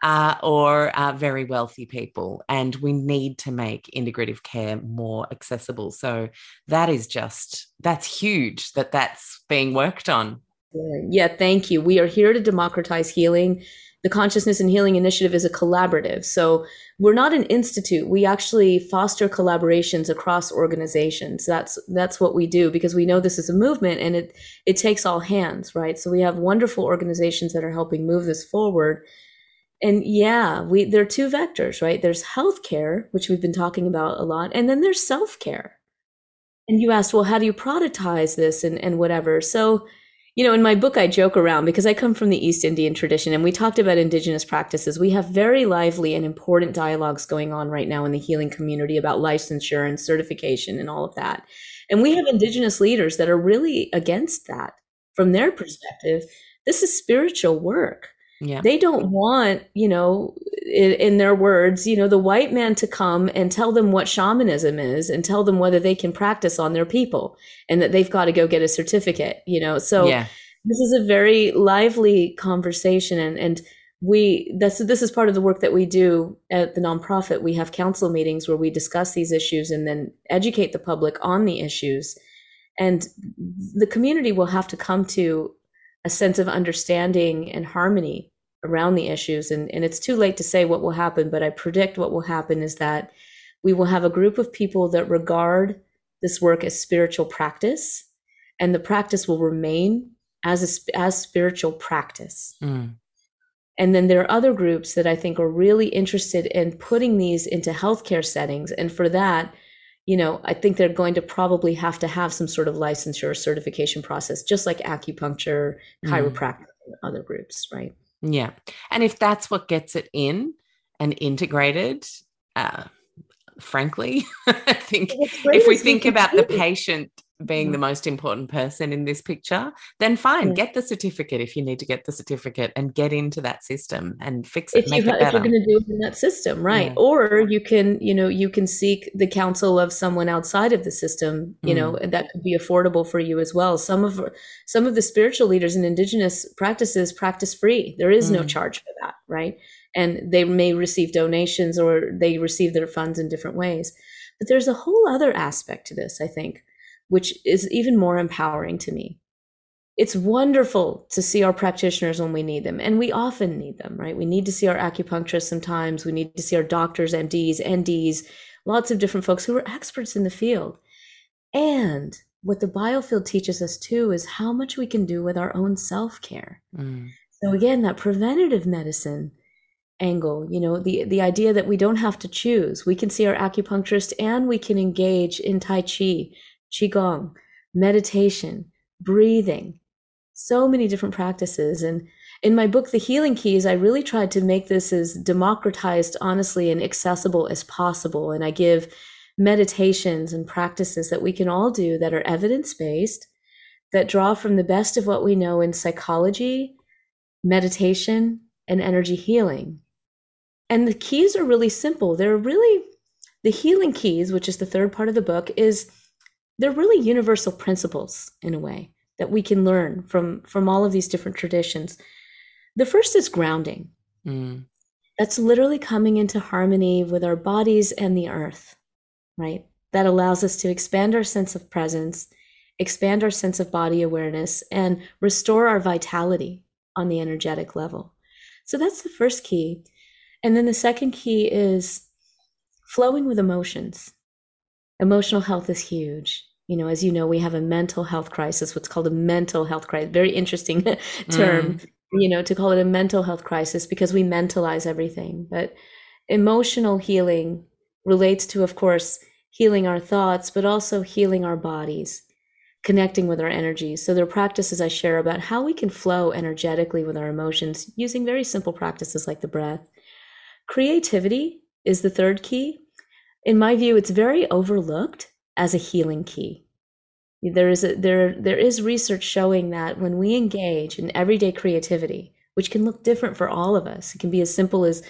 uh, or uh, very wealthy people. And we need to make integrative care more accessible. So that is just, that's huge that that's being worked on. Yeah, thank you. We are here to democratize healing. The Consciousness and Healing Initiative is a collaborative. So we're not an institute. We actually foster collaborations across organizations. That's that's what we do because we know this is a movement and it it takes all hands, right? So we have wonderful organizations that are helping move this forward. And yeah, we there are two vectors, right? There's healthcare, which we've been talking about a lot, and then there's self-care. And you asked, well, how do you productize this and, and whatever? So you know, in my book, I joke around because I come from the East Indian tradition and we talked about indigenous practices. We have very lively and important dialogues going on right now in the healing community about licensure and certification and all of that. And we have indigenous leaders that are really against that from their perspective. This is spiritual work. Yeah. They don't want, you know, in, in, their words, you know, the white man to come and tell them what shamanism is and tell them whether they can practice on their people and that they've got to go get a certificate, you know. So yeah. this is a very lively conversation and and we this this is part of the work that we do at the nonprofit. We have council meetings where we discuss these issues and then educate the public on the issues. And the community will have to come to a sense of understanding and harmony around the issues. And, and it's too late to say what will happen, but I predict what will happen is that we will have a group of people that regard this work as spiritual practice, and the practice will remain as a, as spiritual practice. Mm. And then there are other groups that I think are really interested in putting these into healthcare settings. And for that, you know, I think they're going to probably have to have some sort of licensure or certification process, just like acupuncture, mm. chiropractic, mm. and other groups, right? Yeah. And if that's what gets it in and integrated, uh, frankly, [laughs] I think if we think about the patient being the mm-hmm. most important person in this picture, then fine, yeah. get the certificate if you need to get the certificate and get into that system and fix it. If, you, you're going to do it in that system, right? Yeah. Or you can, you know, you can seek the counsel of someone outside of the system, you mm. know, and that could be affordable for you as well. Some of some of the spiritual leaders in indigenous practices practice free. There is mm. no charge for that, right? And they may receive donations or they receive their funds in different ways. But there's a whole other aspect to this, I think which is even more empowering to me. It's wonderful to see our practitioners when we need them, and we often need them, right? We need to see our acupuncturists sometimes, we need to see our doctors, MDs, NDs, lots of different folks who are experts in the field. And what the biofield teaches us too is how much we can do with our own self care. Mm. So, again, that preventative medicine angle you know the the idea that we don't have to choose we can see our acupuncturist and we can engage in tai chi qigong, meditation, breathing, so many different practices. And in my book, The Healing Keys, I really tried to make this as democratized, honestly, and accessible as possible. And I give meditations and practices that we can all do that are evidence based, that draw from the best of what we know in psychology, meditation, and energy healing. And the keys are really simple. They're really the healing keys, which is the third part of the book, is they're really universal principles in a way that we can learn from from all of these different traditions. The first is grounding. Mm. that's literally coming into harmony with our bodies and the earth right? That allows us to expand our sense of presence expand our sense of body awareness and restore our vitality on the energetic level. So that's the first key. And then the second key is flowing with emotions emotional health is huge. You know as you know we have a mental health crisis what's called a mental health crisis very interesting [laughs] term mm. you know to call it a mental health crisis because we mentalize everything. But emotional healing relates to of course healing our thoughts but also healing our bodies connecting with our energies. So there are practices i share about how we can flow energetically with our emotions using very simple practices like the breath. Creativity is the third key in my view it's very overlooked as a healing key. There is a, there there is research showing that when we engage in everyday creativity, which can look different for all of us, it can be as simple as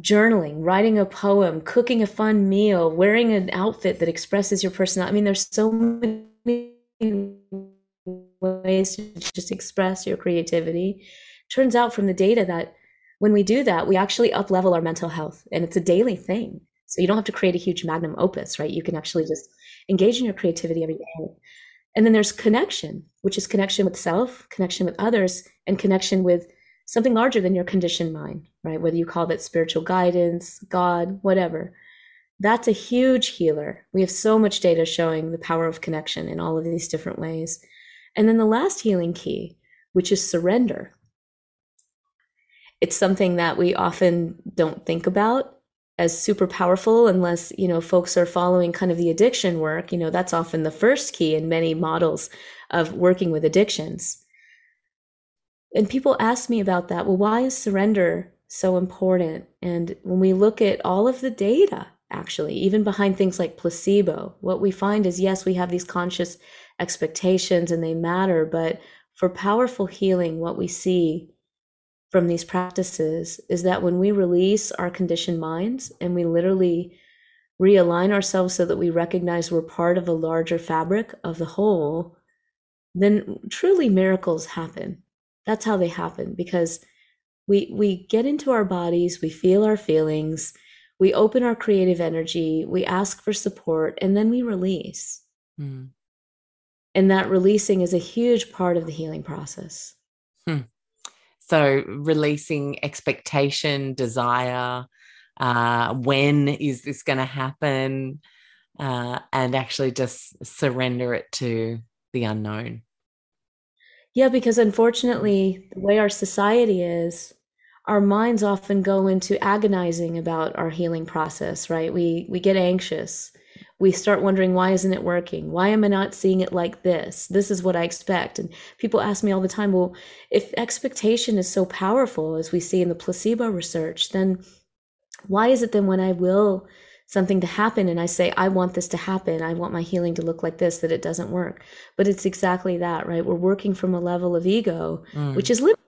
journaling, writing a poem, cooking a fun meal, wearing an outfit that expresses your personality. I mean, there's so many ways to just express your creativity. Turns out from the data that when we do that, we actually up level our mental health and it's a daily thing. So you don't have to create a huge magnum opus, right? You can actually just engage in your creativity every day. And then there's connection, which is connection with self, connection with others, and connection with something larger than your conditioned mind, right? Whether you call that spiritual guidance, God, whatever. That's a huge healer. We have so much data showing the power of connection in all of these different ways. And then the last healing key, which is surrender. It's something that we often don't think about as super powerful unless you know folks are following kind of the addiction work you know that's often the first key in many models of working with addictions. And people ask me about that well why is surrender so important? And when we look at all of the data actually even behind things like placebo what we find is yes we have these conscious expectations and they matter but for powerful healing what we see from these practices is that when we release our conditioned minds and we literally realign ourselves so that we recognize we're part of a larger fabric of the whole, then truly miracles happen. That's how they happen because we we get into our bodies, we feel our feelings, we open our creative energy, we ask for support, and then we release. Mm. And that releasing is a huge part of the healing process. Hmm. So releasing expectation, desire, uh, when is this going to happen, uh, and actually just surrender it to the unknown. Yeah, because unfortunately, the way our society is, our minds often go into agonizing about our healing process, right? We we get anxious we start wondering why isn't it working? Why am i not seeing it like this? This is what i expect. And people ask me all the time well if expectation is so powerful as we see in the placebo research then why is it then when i will something to happen and i say i want this to happen i want my healing to look like this that it doesn't work? But it's exactly that right? We're working from a level of ego mm. which is limited.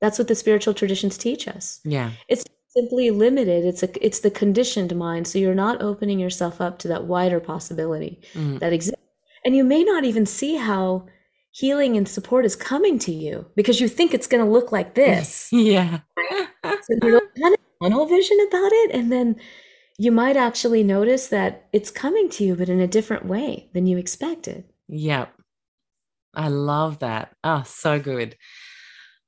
That's what the spiritual traditions teach us. Yeah. It's simply limited. It's a it's the conditioned mind so you're not opening yourself up to that wider possibility mm. that exists. And you may not even see how healing and support is coming to you because you think it's going to look like this. [laughs] Yeah. So you're kind of tunnel vision about it and then you might actually notice that it's coming to you but in a different way than you expected. Yep. I love that. Oh so good.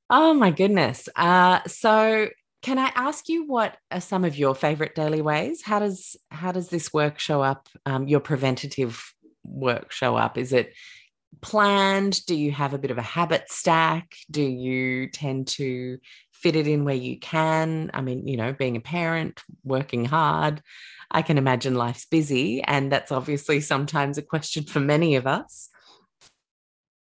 Oh my goodness. Uh so can I ask you what are some of your favorite daily ways? How does how does this work show up? Um, your preventative work show up? Is it planned? Do you have a bit of a habit stack? Do you tend to fit it in where you can? I mean, you know, being a parent, working hard, I can imagine life's busy, and that's obviously sometimes a question for many of us.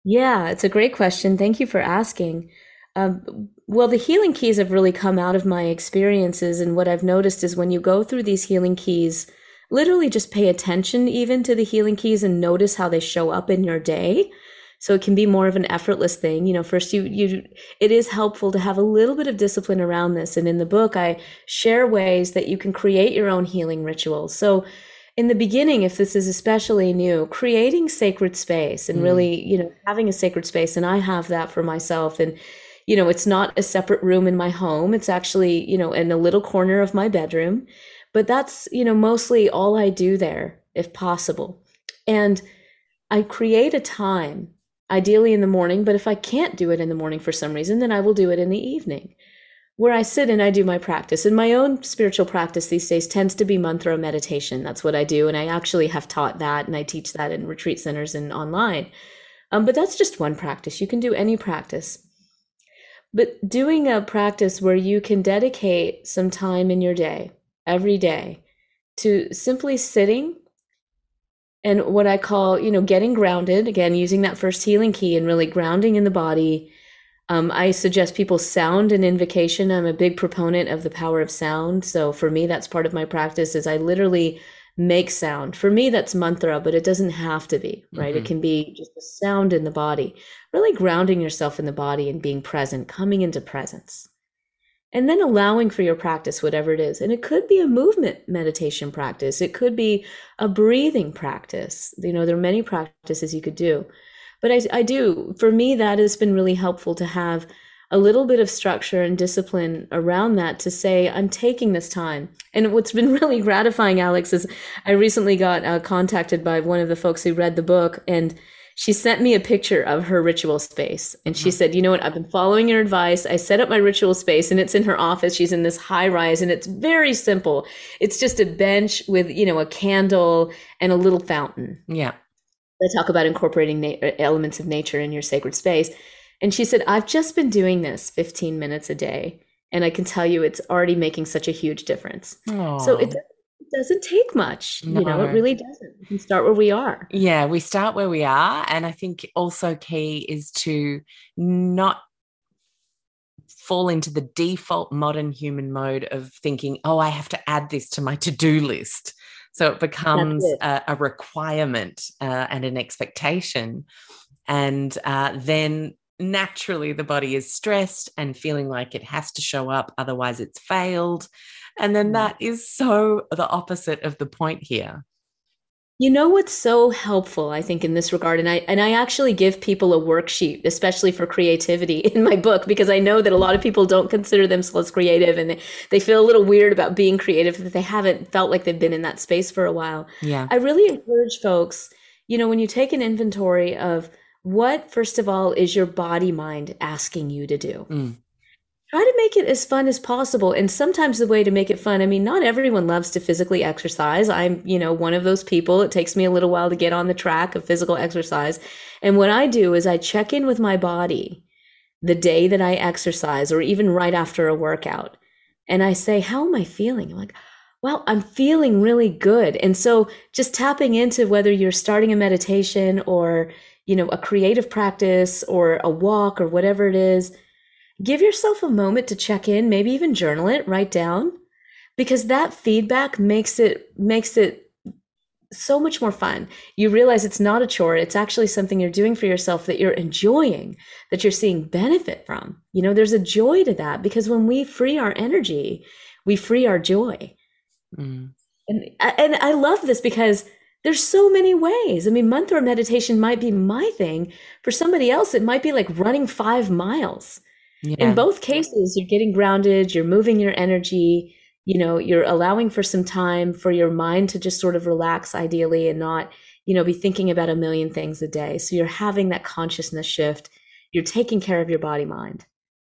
Yeah, it's a great question. Thank you for asking. Um, well, the healing keys have really come out of my experiences. And what I've noticed is when you go through these healing keys, literally just pay attention even to the healing keys and notice how they show up in your day. So it can be more of an effortless thing. You know, first you, you, it is helpful to have a little bit of discipline around this. And in the book, I share ways that you can create your own healing rituals. So in the beginning, if this is especially new, creating sacred space and mm. really, you know, having a sacred space. And I have that for myself. And you know, it's not a separate room in my home. It's actually, you know, in a little corner of my bedroom. But that's, you know, mostly all I do there, if possible. And I create a time, ideally in the morning, but if I can't do it in the morning for some reason, then I will do it in the evening, where I sit and I do my practice. And my own spiritual practice these days tends to be mantra meditation. That's what I do. And I actually have taught that and I teach that in retreat centers and online. Um, but that's just one practice. You can do any practice. But doing a practice where you can dedicate some time in your day, every day, to simply sitting and what I call, you know, getting grounded, again, using that first healing key and really grounding in the body. Um, I suggest people sound an invocation. I'm a big proponent of the power of sound. So for me, that's part of my practice is I literally make sound. For me, that's mantra, but it doesn't have to be, right? Mm-hmm. It can be just a sound in the body, really grounding yourself in the body and being present, coming into presence. And then allowing for your practice, whatever it is. And it could be a movement meditation practice, it could be a breathing practice. You know, there are many practices you could do. But I, I do, for me, that has been really helpful to have a little bit of structure and discipline around that to say i'm taking this time. And what's been [laughs] really gratifying alex is i recently got uh, contacted by one of the folks who read the book and she sent me a picture of her ritual space. And she mm-hmm. said you know what? I've been following your advice. I set up my ritual space and it's in her office. She's in this high rise and it's very simple. It's just a bench with you know a candle and a little fountain. Yeah. They talk about incorporating na- elements of nature in your sacred space and she said i've just been doing this 15 minutes a day and i can tell you it's already making such a huge difference Aww. so it doesn't take much. No. You know, it really doesn't. We can start where we are. Yeah, we start where we are. And I think also key is to not fall into the default modern human mode of thinking, oh, I have to add this to my to do list. So it becomes it. A, a, requirement uh, and an expectation. And uh, then naturally the body is stressed and feeling like it has to show up, otherwise, it's failed. And then mm. that is so the opposite of the point here. You know what's so helpful, I think, in this regard, and I and I actually give people a worksheet, especially for creativity, [laughs] in my book because I know that a lot of people don't consider themselves creative and they, they feel a little weird about being creative that they haven't felt like they've been in that space for a while. Yeah, I really encourage folks, you know, when you take an inventory of what, first of all, is your body mind asking you to do. Mm. Try to make it as fun as possible. And sometimes the way to make it fun i mean not everyone loves to physically exercise. I'm you know one of those people. It takes me a little while to get on the track of physical exercise. And what i do is i check in with my body the day that i exercise or even right after a workout. And i say how am i feeling? I'm like well i'm feeling really good. And so just tapping into whether you're starting a meditation or you know a creative practice or a walk or whatever it is give yourself a moment to check in, maybe even journal it, write down, because that feedback makes it makes it so much more fun. You realize it's not a chore, it's actually something you're doing for yourself that you're enjoying, that you're seeing benefit from. You know, there's a joy to that because when we free our energy, we free our joy. Mm. And and I love this because there's so many ways. I mean, mantra meditation might be my thing. For somebody else, it might be like running five miles. Yeah. In both cases, you're getting grounded, you're moving your energy, you know, you're allowing for some time for your mind to just sort of relax ideally and not, you know, be thinking about a million things a day. So you're having that consciousness shift. You're taking care of your body mind.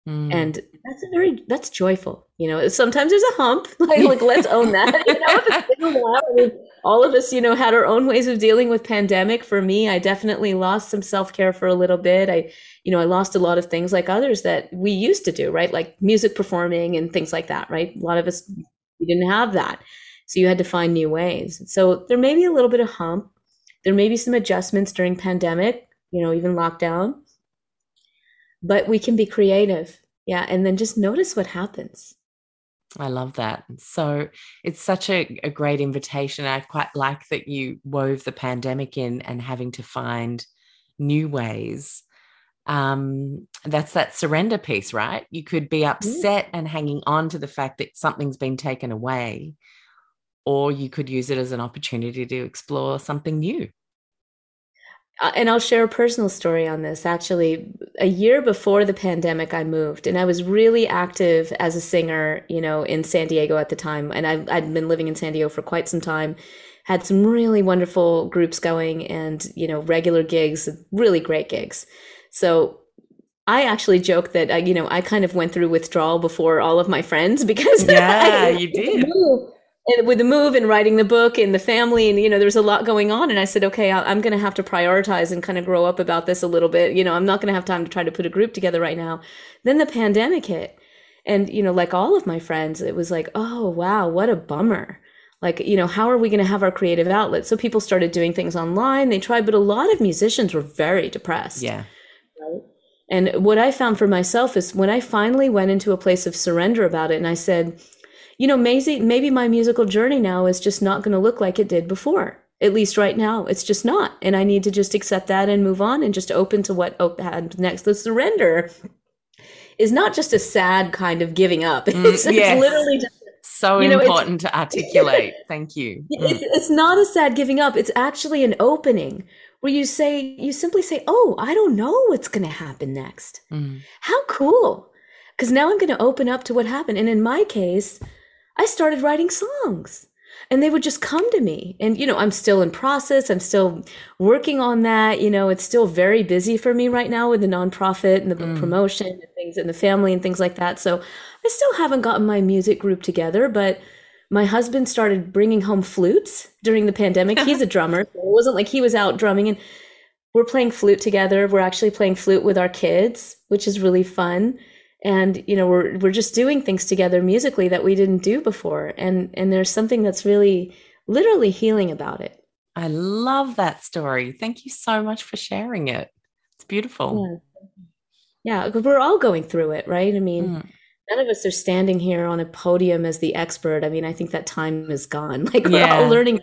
Mm. And that's a very that's joyful. You know, sometimes there's a hump. [laughs] Like, like let's own that. You know, while. I mean, all of us, you know, had our own ways of dealing with pandemic. For me, I definitely lost some self care for a little bit. I you know, I lost a lot of things like others that we used to do, right? Like music performing and things like that, right? A lot of us, we didn't have that. So you had to find new ways. So there may be a little bit of hump. There may be some adjustments during pandemic, you know, even lockdown. But we can be creative. Yeah. And then just notice what happens. I love that. So it's such a, a great invitation. I quite like that you wove the pandemic in and having to find new ways um, that's that surrender piece, right? You could be upset and hanging on to the fact that something's been taken away, or you could use it as an opportunity to explore something new. Uh, and I'll share a personal story on this. Actually, a year before the pandemic, I moved and I was really active as a singer, you know, in San Diego at the time. And I, I'd been living in San Diego for quite some time, had some really wonderful groups going and, you know, regular gigs, really great gigs. So I actually joke that uh, you know I kind of went through withdrawal before all of my friends [laughs] because yeah, you did. [laughs] And with the move and writing the book and the family and you know there's a lot going on. And I said okay I'm going to have to prioritize and kind of grow up about this a little bit. You know I'm not going to have time to try to put a group together right now. Then the pandemic hit. And you know like all of my friends it was like oh wow what a bummer. Like you know how are we going to have our creative outlet so people started doing things online. They tried but a lot of musicians were very depressed. Yeah. Right? and what I found for myself is when I finally went into a place of surrender about it and I said, you know, maybe, maybe my musical journey now is just not going to look like it did before. At least right now, it's just not. And I need to just accept that and move on and just open to what had next. The surrender is not just a sad kind of giving up. [laughs] It's, mm, yes. it's literally just so you know, important to articulate. Thank you. [laughs] It's, mm. it's not a sad giving up. It's actually an opening where you say, you simply say, Oh, I don't know what's going to happen next. Mm. How cool. Because now I'm going to open up to what happened. And in my case, I started writing songs. And they would just come to me. And you know i'm still in process. I'm still working on that. You know it's still very busy for me right now with the nonprofit and the mm. promotion and things and the family and things like that. So i still haven't gotten my music group together but my husband started bringing home flutes during the pandemic. He's a [laughs] drummer so it wasn't like he was out drumming. And we're playing flute together. We're actually playing flute with our kids which is really fun and you know we're we're just doing things together musically that we didn't do before. And and there's something that's really literally healing about it. I love that story. Thank you so much for sharing it. It's beautiful. Yeah, yeah we're all going through it right? I mean mm. none of us are standing here on a podium as the expert. I mean i think that time is gone. [laughs] Like we're yeah. all learning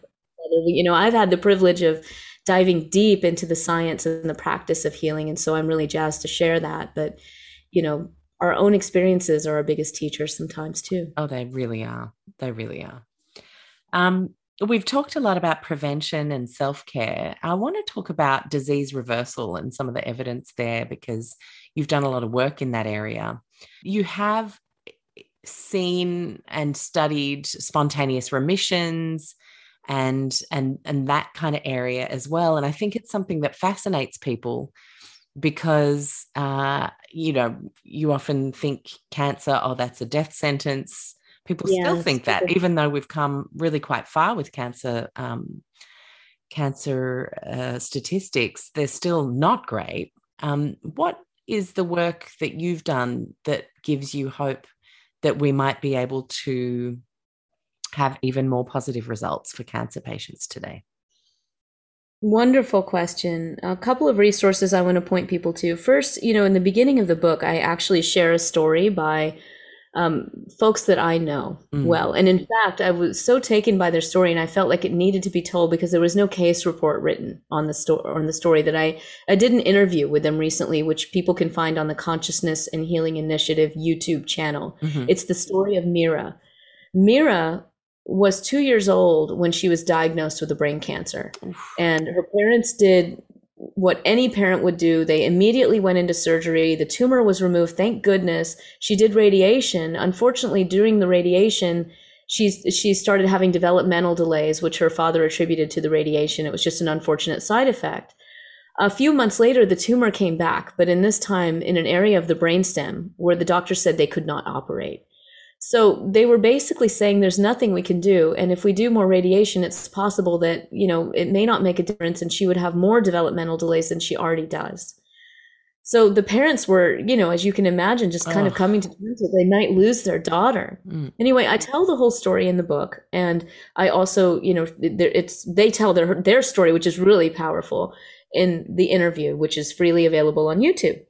you know i've had the privilege of diving deep into the science and the practice of healing. And so i'm really jazzed to share that. But you know our own experiences are our biggest teachers sometimes too. Oh, they really are. They really are. Um, we've talked a lot about prevention and self care. I want to talk about disease reversal and some of the evidence there because you've done a lot of work in that area. You have seen and studied spontaneous remissions and and and that kind of area as well and i think it's something that fascinates people because uh, you know you often think cancer oh that's a death sentence people yes. still think that even though we've come really quite far with cancer um, cancer uh, statistics they're still not great um, what is the work that you've done that gives you hope that we might be able to have even more positive results for cancer patients today Wonderful question. A couple of resources I want to point people to. First, you know, in the beginning of the book, I actually share a story by um, folks that I know mm. well. And in fact, I was so taken by their story, and I felt like it needed to be told because there was no case report written on the story on the story that I I did an interview with them recently, which people can find on the Consciousness and Healing Initiative YouTube channel. Mm-hmm. It's the story of Mira. Mira was two years old when she was diagnosed with a brain cancer. And her parents did what any parent would do. They immediately went into surgery. The tumor was removed. Thank goodness. She did radiation. Unfortunately, during the radiation, she she started having developmental delays, which her father attributed to the radiation. It was just an unfortunate side effect. A few months later, the tumor came back, but in this time in an area of the brainstem where the doctor said they could not operate. So they were basically saying there's nothing we can do. And if we do more radiation, it's possible that, you know, it may not make a difference and she would have more developmental delays than she already does. So the parents were, you know, as you can imagine, just kind of coming to terms that they might lose their daughter. Mm. Anyway, I tell the whole story in the book, and I also, you know, it's they tell their their story, which is really powerful in the interview, which is freely available on YouTube.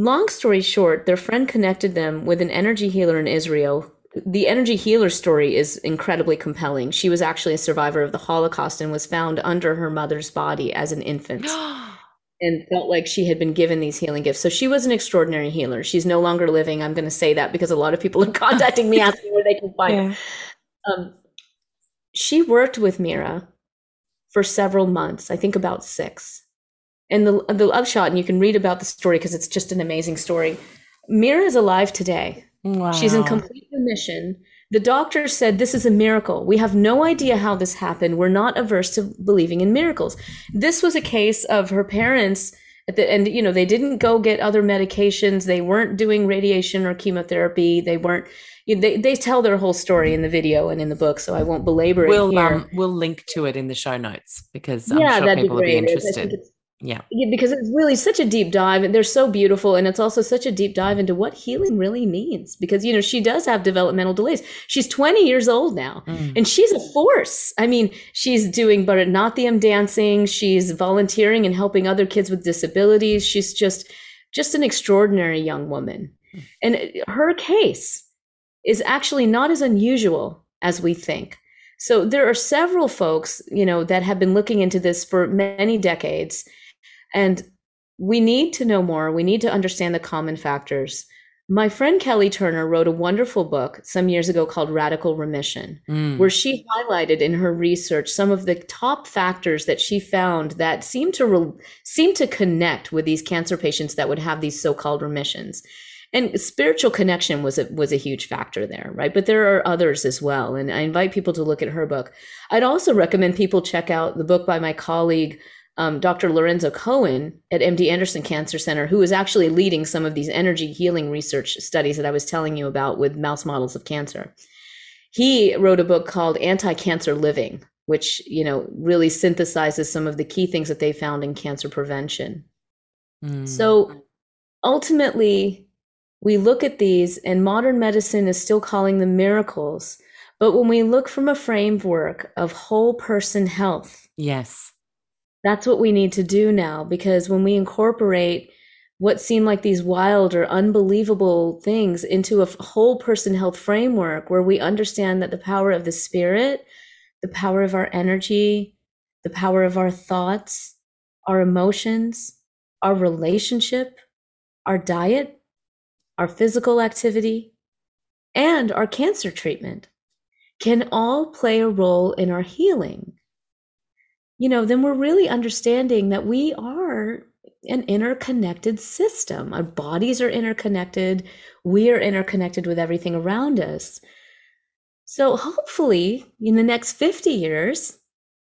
Long story short, their friend connected them with an energy healer in Israel. The energy healer story is incredibly compelling. She was actually a survivor of the Holocaust and was found under her mother's body as an infant. [gasps] and felt like she had been given these healing gifts. So she was an extraordinary healer. She's no longer living. I'm going to say that because a lot of people are [laughs] contacting me asking where they can find yeah. her. Um, she worked with Mira for several months, I think about six. And the the upshot, and you can read about the story because it's just an amazing story. Mira is alive today. Wow. She's in complete remission. The doctor said this is a miracle. We have no idea how this happened. We're not averse to believing in miracles. This was a case of her parents at the and you know they didn't go get other medications. They weren't doing radiation or chemotherapy. They weren't you know, they they tell their whole story in the video and in the book, so I won't belabor we'll, it here. Um, we'll link to it in the show notes because I'm yeah, sure people will be interested yeah. yeah because it's really such a deep dive and they're so beautiful and it's also such a deep dive into what healing really means because you know she does have developmental delays she's 20 years old now mm. and she's a force i mean she's doing bharatanatyam dancing she's volunteering and helping other kids with disabilities she's just just an extraordinary young woman mm. and her case is actually not as unusual as we think so there are several folks you know that have been looking into this for many decades and we need to know more. We need to understand the common factors. my friend Kelly Turner wrote a wonderful book some years ago called Radical Remission, mm. where she highlighted in her research some of the top factors that she found that seem to re- seem to connect with these cancer patients that would have these so-called remissions. And spiritual connection was a, was a huge factor there, right? But there are others as well. And I invite people to look at her book. I'd also recommend people check out the book by my colleague um, Dr. Lorenzo Cohen at MD Anderson Cancer Center, who is actually leading some of these energy healing research studies that I was telling you about with mouse models of cancer. He wrote a book called Anti-Cancer Living, which you know really synthesizes some of the key things that they found in cancer prevention. Mm. So ultimately, we look at these, and modern medicine is still calling them miracles. But when we look from a framework of whole person health, yes, that's what we need to do now because when we incorporate what seem like these wild or unbelievable things into a whole person health framework where we understand that the power of the spirit, the power of our energy, the power of our thoughts, our emotions, our relationship, our diet, our physical activity, and our cancer treatment can all play a role in our healing you know, then we're really understanding that we are an interconnected system. Our bodies are interconnected. We are interconnected with everything around us. So hopefully, in the next 50 years,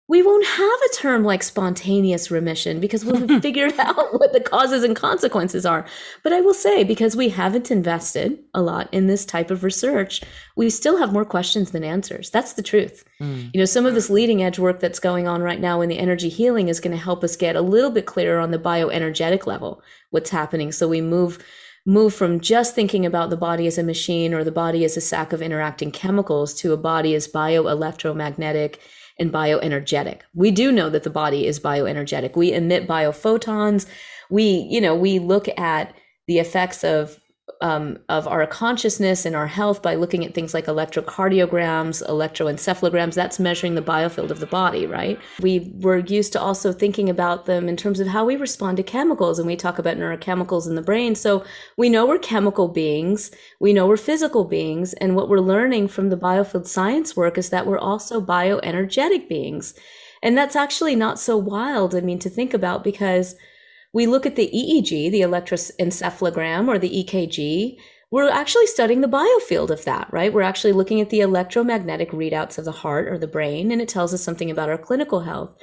we won't have a term like spontaneous remission because we'll [laughs] figured out what the causes and consequences are. But I will say, because we haven't invested a lot in this type of research, we still have more questions than answers. That's the truth. Mm. You know, some of this leading edge work that's going on right now in the energy healing is going to help us get a little bit clearer on the bioenergetic level, what's happening. So we move move from just thinking about the body as a machine or the body as a sack of interacting chemicals to a body as bioelectromagnetic and bioenergetic. We do know that the body is bioenergetic. We emit biophotons. We, you know, we look at the effects of um, of our consciousness and our health by looking at things like electrocardiograms, electroencephalograms. That's measuring the biofield of the body, right? We were used to also thinking about them in terms of how we respond to chemicals, and we talk about neurochemicals in the brain. So we know we're chemical beings, we know we're physical beings, and what we're learning from the biofield science work is that we're also bioenergetic beings. And that's actually not so wild, I mean, to think about because we look at the EEG, the electroencephalogram, or the EKG, we're actually studying the biofield of that, right? We're actually looking at the electromagnetic readouts of the heart or the brain, and it tells us something about our clinical health.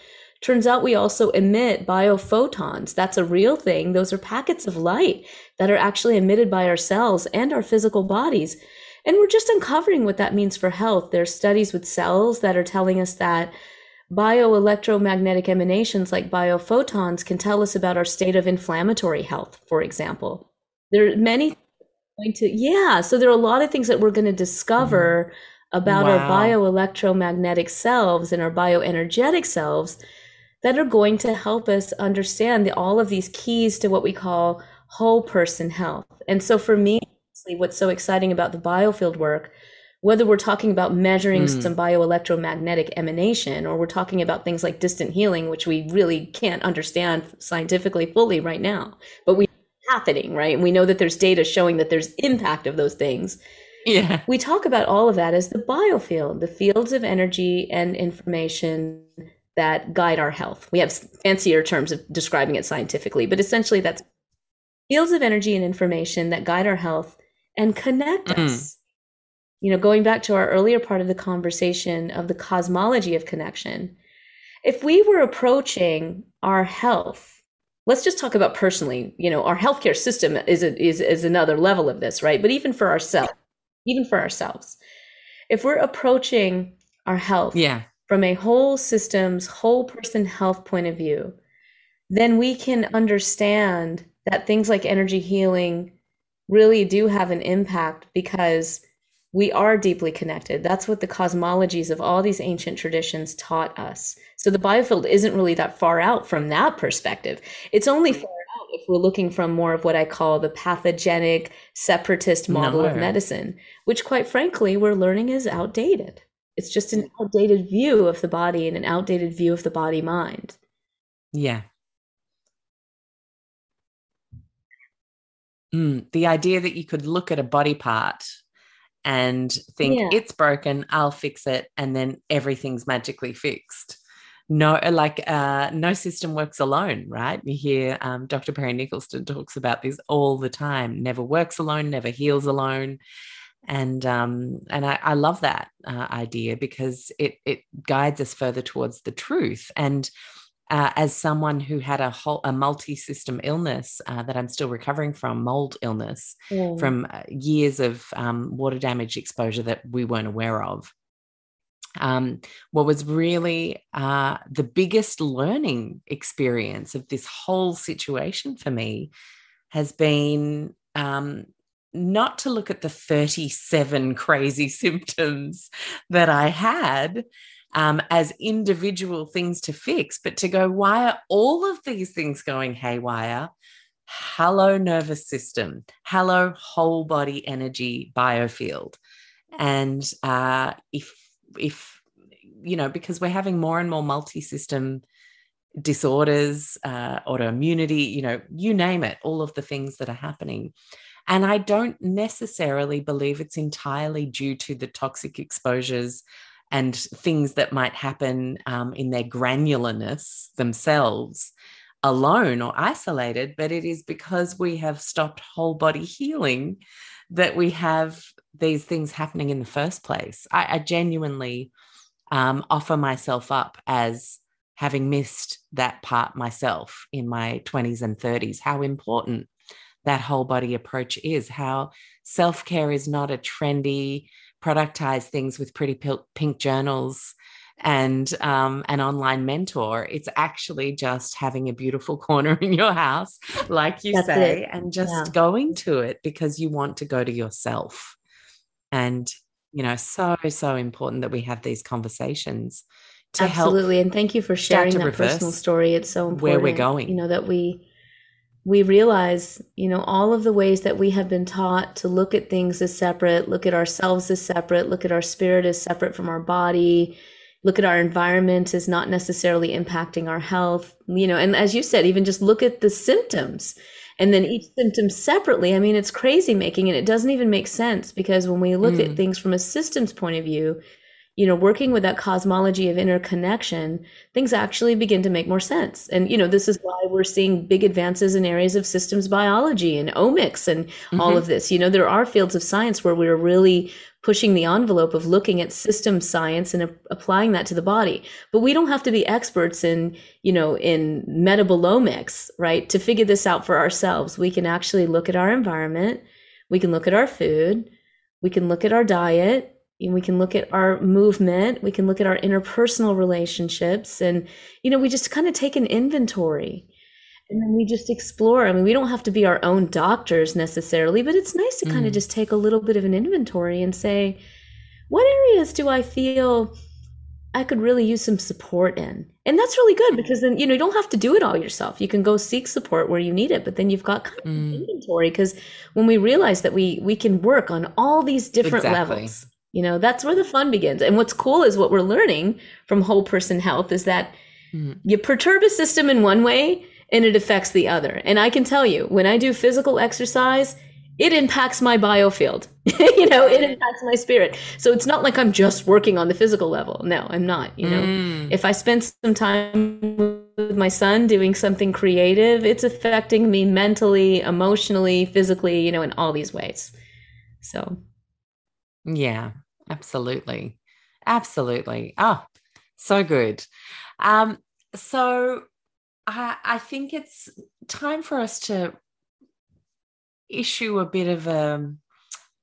Turns out we also emit biophotons. That's a real thing. Those are packets of light that are actually emitted by our cells and our physical bodies. And we're just uncovering what that means for health. There's studies with cells that are telling us that bioelectromagnetic emanations like biophotons can tell us about our state of inflammatory health, for example. There are many going to yeah, so there are a lot of things that we're going to discover mm-hmm. about wow. our bioelectromagnetic selves and our bioenergetic selves that are going to help us understand the, all of these keys to what we call whole person health. And so for me, what's so exciting about the biofield work whether we're talking about measuring mm. some bioelectromagnetic emanation or we're talking about things like distant healing, which we really can't understand scientifically fully right now, but we happening, right? And we know that there's data showing that there's impact of those things. Yeah. We talk about all of that as the biofield, the fields of energy and information that guide our health. We have fancier terms of describing it scientifically, but essentially that's fields of energy and information that guide our health and connect mm. us you know, going back to our earlier part of the conversation of the cosmology of connection, if we were approaching our health, let's just talk about personally, you know, our healthcare system is, a, is, is another level of this, right? But even for ourselves, even for ourselves, if we're approaching our health yeah. from a whole systems, whole person health point of view, then we can understand that things like energy healing really do have an impact because we are deeply connected. That's what the cosmologies of all these ancient traditions taught us. So the biofield isn't really that far out from that perspective. It's only far out if we're looking from more of what I call the pathogenic separatist model no. of medicine, which quite frankly, we're learning is outdated. It's just an outdated view of the body and an outdated view of the body mind. Yeah. Mm, the idea that you could look at a body part and think Yeah. it's broken, I'll fix it, and then everything's magically fixed. No, like uh, no system works alone, right? You hear um, Dr. Perry Nickelston talks about this all the time. Never works alone, never heals alone, and um, and I, I love that uh, idea because it it guides us further towards the truth. And uh, as someone who had a whole a multi-system illness uh, that I'm still recovering from, mold illness, Mm. from uh, years of um, water damage exposure that we weren't aware of. Um, what was really uh, the biggest learning experience of this whole situation for me has been um, not to look at the 37 [laughs] crazy symptoms that I had um, as individual things to fix, but to go, why are all of these things going haywire? Hello, nervous system. Hello, whole body energy biofield. And uh, if, if, you know, because we're having more and more multi system disorders, uh, autoimmunity, you know, you name it, all of the things that are happening. And I don't necessarily believe it's entirely due to the toxic exposures and things that might happen um, in their granularness themselves alone or isolated, but it is because we have stopped whole body healing that we have these things happening in the first place. I, I genuinely um, offer myself up as having missed that part myself in my 20s and 30s, how important that whole body approach is, how self care is not a trendy, productized things with pretty pink journals and um, an online mentor. It's actually just having a beautiful [laughs] corner in your house, like you That's say, it. and just Yeah. going to it because you want to go to yourself. And, you know, so, so important that we have these conversations to help Absolutely. And thank you for sharing that personal story. It's so important. where we're going. You know, that we we realize, you know, all of the ways that we have been taught to look at things as separate, look at ourselves as separate, look at our spirit as separate from our body, look at our environment as not necessarily impacting our health, you know, and as you said, even just look at the symptoms and then each symptom separately. I mean, it's crazy making and it doesn't even make sense because when we look Mm. at things from a systems point of view, you know, working with that cosmology of interconnection, things actually begin to make more sense. And, you know, this is why we're seeing big advances in areas of systems biology and omics and all Mhm. of this. You know, there are fields of science where we're really pushing the envelope of looking at system science and a- applying that to the body. But we don't have to be experts in, you know, in metabolomics, right? To figure this out for ourselves. We can actually look at our environment, we can look at our food, we can look at our diet, we can look at our movement, we can look at our interpersonal relationships and you know, we just kind of take an inventory. And then we just explore. I mean, we don't have to be our own doctors necessarily, but it's nice to kind Mm. of just take a little bit of an inventory and say, what areas do I feel I could really use some support in? And that's really good because then, you know, you don't have to do it all yourself. You can go seek support where you need it, but then you've got kind of Mm. inventory because when we realize that we we can work on all these different Exactly. levels, you know, that's where the fun begins. And what's cool is what we're learning from whole person health is that Mm. you perturb a system in one way and it affects the other. And I can tell you, when I do physical exercise, it impacts my biofield. [laughs] you know, it impacts my spirit. So it's not like I'm just working on the physical level. No, I'm not. You know, Mm. if I spend some time with my son doing something creative, it's affecting me mentally, emotionally, physically, you know, in all these ways. So Yeah, absolutely. Absolutely. Oh, so good. Um, so I, I think it's time for us to issue a bit of a,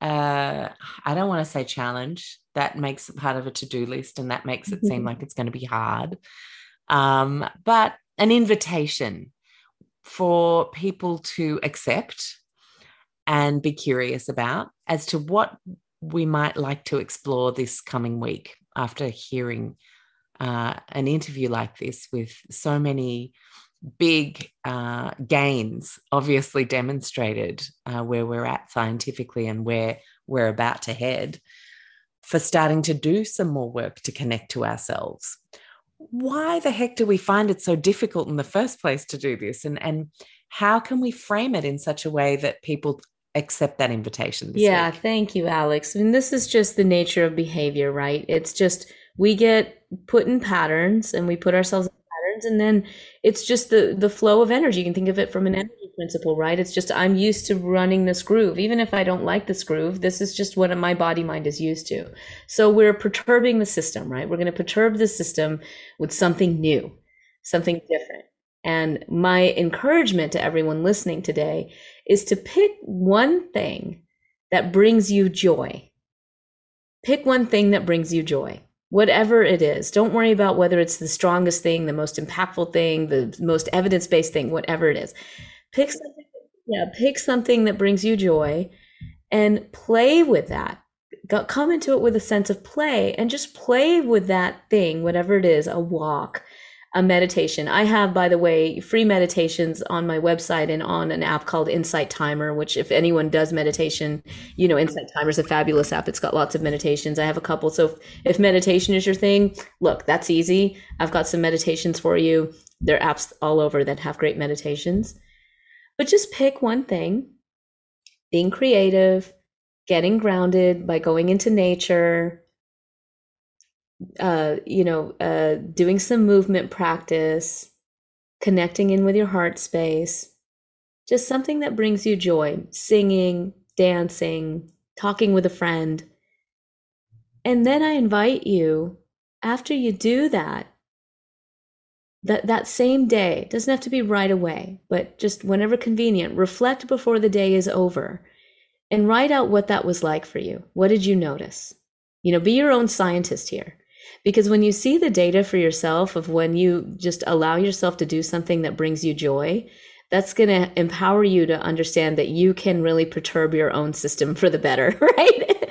uh, I don't want to say challenge. That makes it part of a to do list and that makes it seem [laughs] like it's going to be hard. Um, but an invitation for people to accept and be curious about as to what we might like to explore this coming week after hearing uh, an interview like this with so many big uh, gains obviously demonstrated uh, where we're at scientifically and where we're about to head for starting to do some more work to connect to ourselves. Why the heck do we find it so difficult in the first place to do this? And and how can we frame it in such a way that people accept that invitation yeah week? thank you alex. I and mean, this is just the nature of behavior right? It's just we get put in patterns and we put ourselves in patterns and then it's just the the flow of energy. You can think of it from an energy principle right? It's just i'm used to running this groove. Even if i don't like this groove this is just what my body mind is used to. So we're perturbing the system right? We're going to perturb the system with something new something different. And my encouragement to everyone listening today is to pick one thing that brings you joy pick one thing that brings you joy whatever it is. Don't worry about whether it's the strongest thing, the most impactful thing, the most evidence based thing, whatever it is. Pick something, yeah, pick something that brings you joy and play with that. Come into it with a sense of play and just play with that thing, whatever it is a walk, a meditation. I have, by the way, free meditations on my website and on an app called Insight Timer, which if anyone does meditation, you know, Insight Timer is a fabulous app. It's got lots of meditations. I have a couple. So if, if meditation is your thing, look, that's easy. I've got some meditations for you. There are apps all over that have great meditations. But just pick one thing, being creative, getting grounded by going into nature, uh, you know, uh, doing some movement practice, connecting in with your heart space, just something that brings you joy, singing, dancing, talking with a friend. And then I invite you, after you do that, that, that same day, doesn't have to be right away, but just whenever convenient, reflect before the day is over and write out what that was like for you. What did you notice? You know, be your own scientist here. Because when you see the data for yourself of when you just allow yourself to do something that brings you joy, that's going to empower you to understand that you can really perturb your own system for the better, [laughs] right?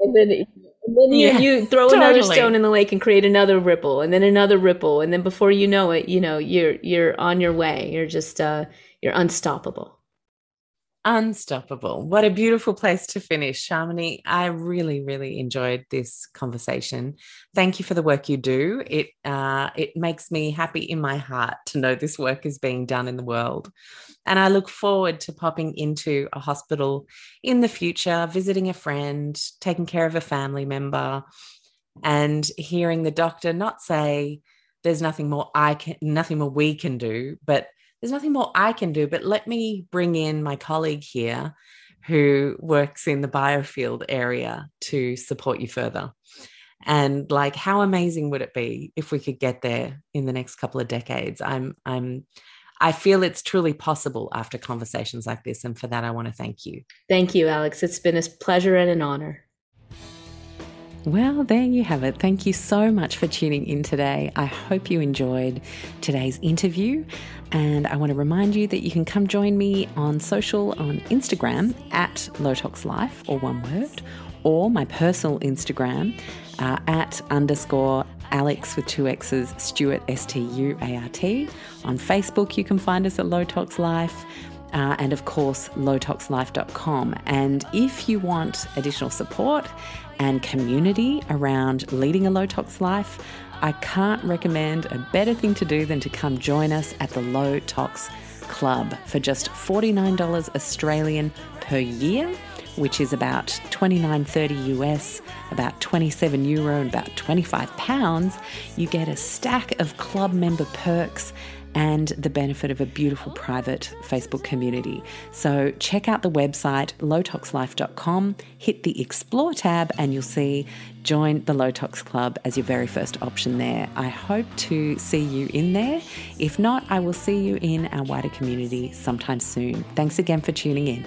and then, and then yeah, you, you, throw totally. another stone in the lake and create another ripple, and then another ripple, and then before you know it, you know you're you're on your way. You're just uh, you're unstoppable. Unstoppable. What a beautiful place to finish. Shamini, I really, really enjoyed this conversation. Thank you for the work you do. It uh, it makes me happy in my heart to know this work is being done in the world. And I look forward to popping into a hospital in the future, visiting a friend, taking care of a family member, and hearing the doctor not say, there's nothing more I can nothing more we can do, but there's nothing more I can do, but let me bring in my colleague here who works in the biofield area to support you further. And like, how amazing would it be if we could get there in the next couple of decades? I'm, I'm, I feel it's truly possible after conversations like this. And for that, I want to thank you. Thank you, Alex. It's been a pleasure and an honor. Well, there you have it. Thank you so much for tuning in today. I hope you enjoyed today's interview. And I want to remind you that you can come join me on social on Instagram at Lowtox Life, or one word, or my personal Instagram uh, at underscore Alex with two X's, Stuart, S T U A R T. On Facebook, you can find us at Lowtox Life. Uh, and of course, lowtoxlife.com. And if you want additional support and community around leading a low tox life, I can't recommend a better thing to do than to come join us at the Low Tox Club for just $49 Australian per year, which is about 29.30 US, about 27 euro and about 25 pounds. You get a stack of club member perks and the benefit of a beautiful private Facebook community. So check out the website lowtoxlife.com, hit the explore tab, and you'll see join the Low Tox Club as your very first option there. I hope to see you in there. If not, I will see you in our wider community sometime soon. Thanks again for tuning in.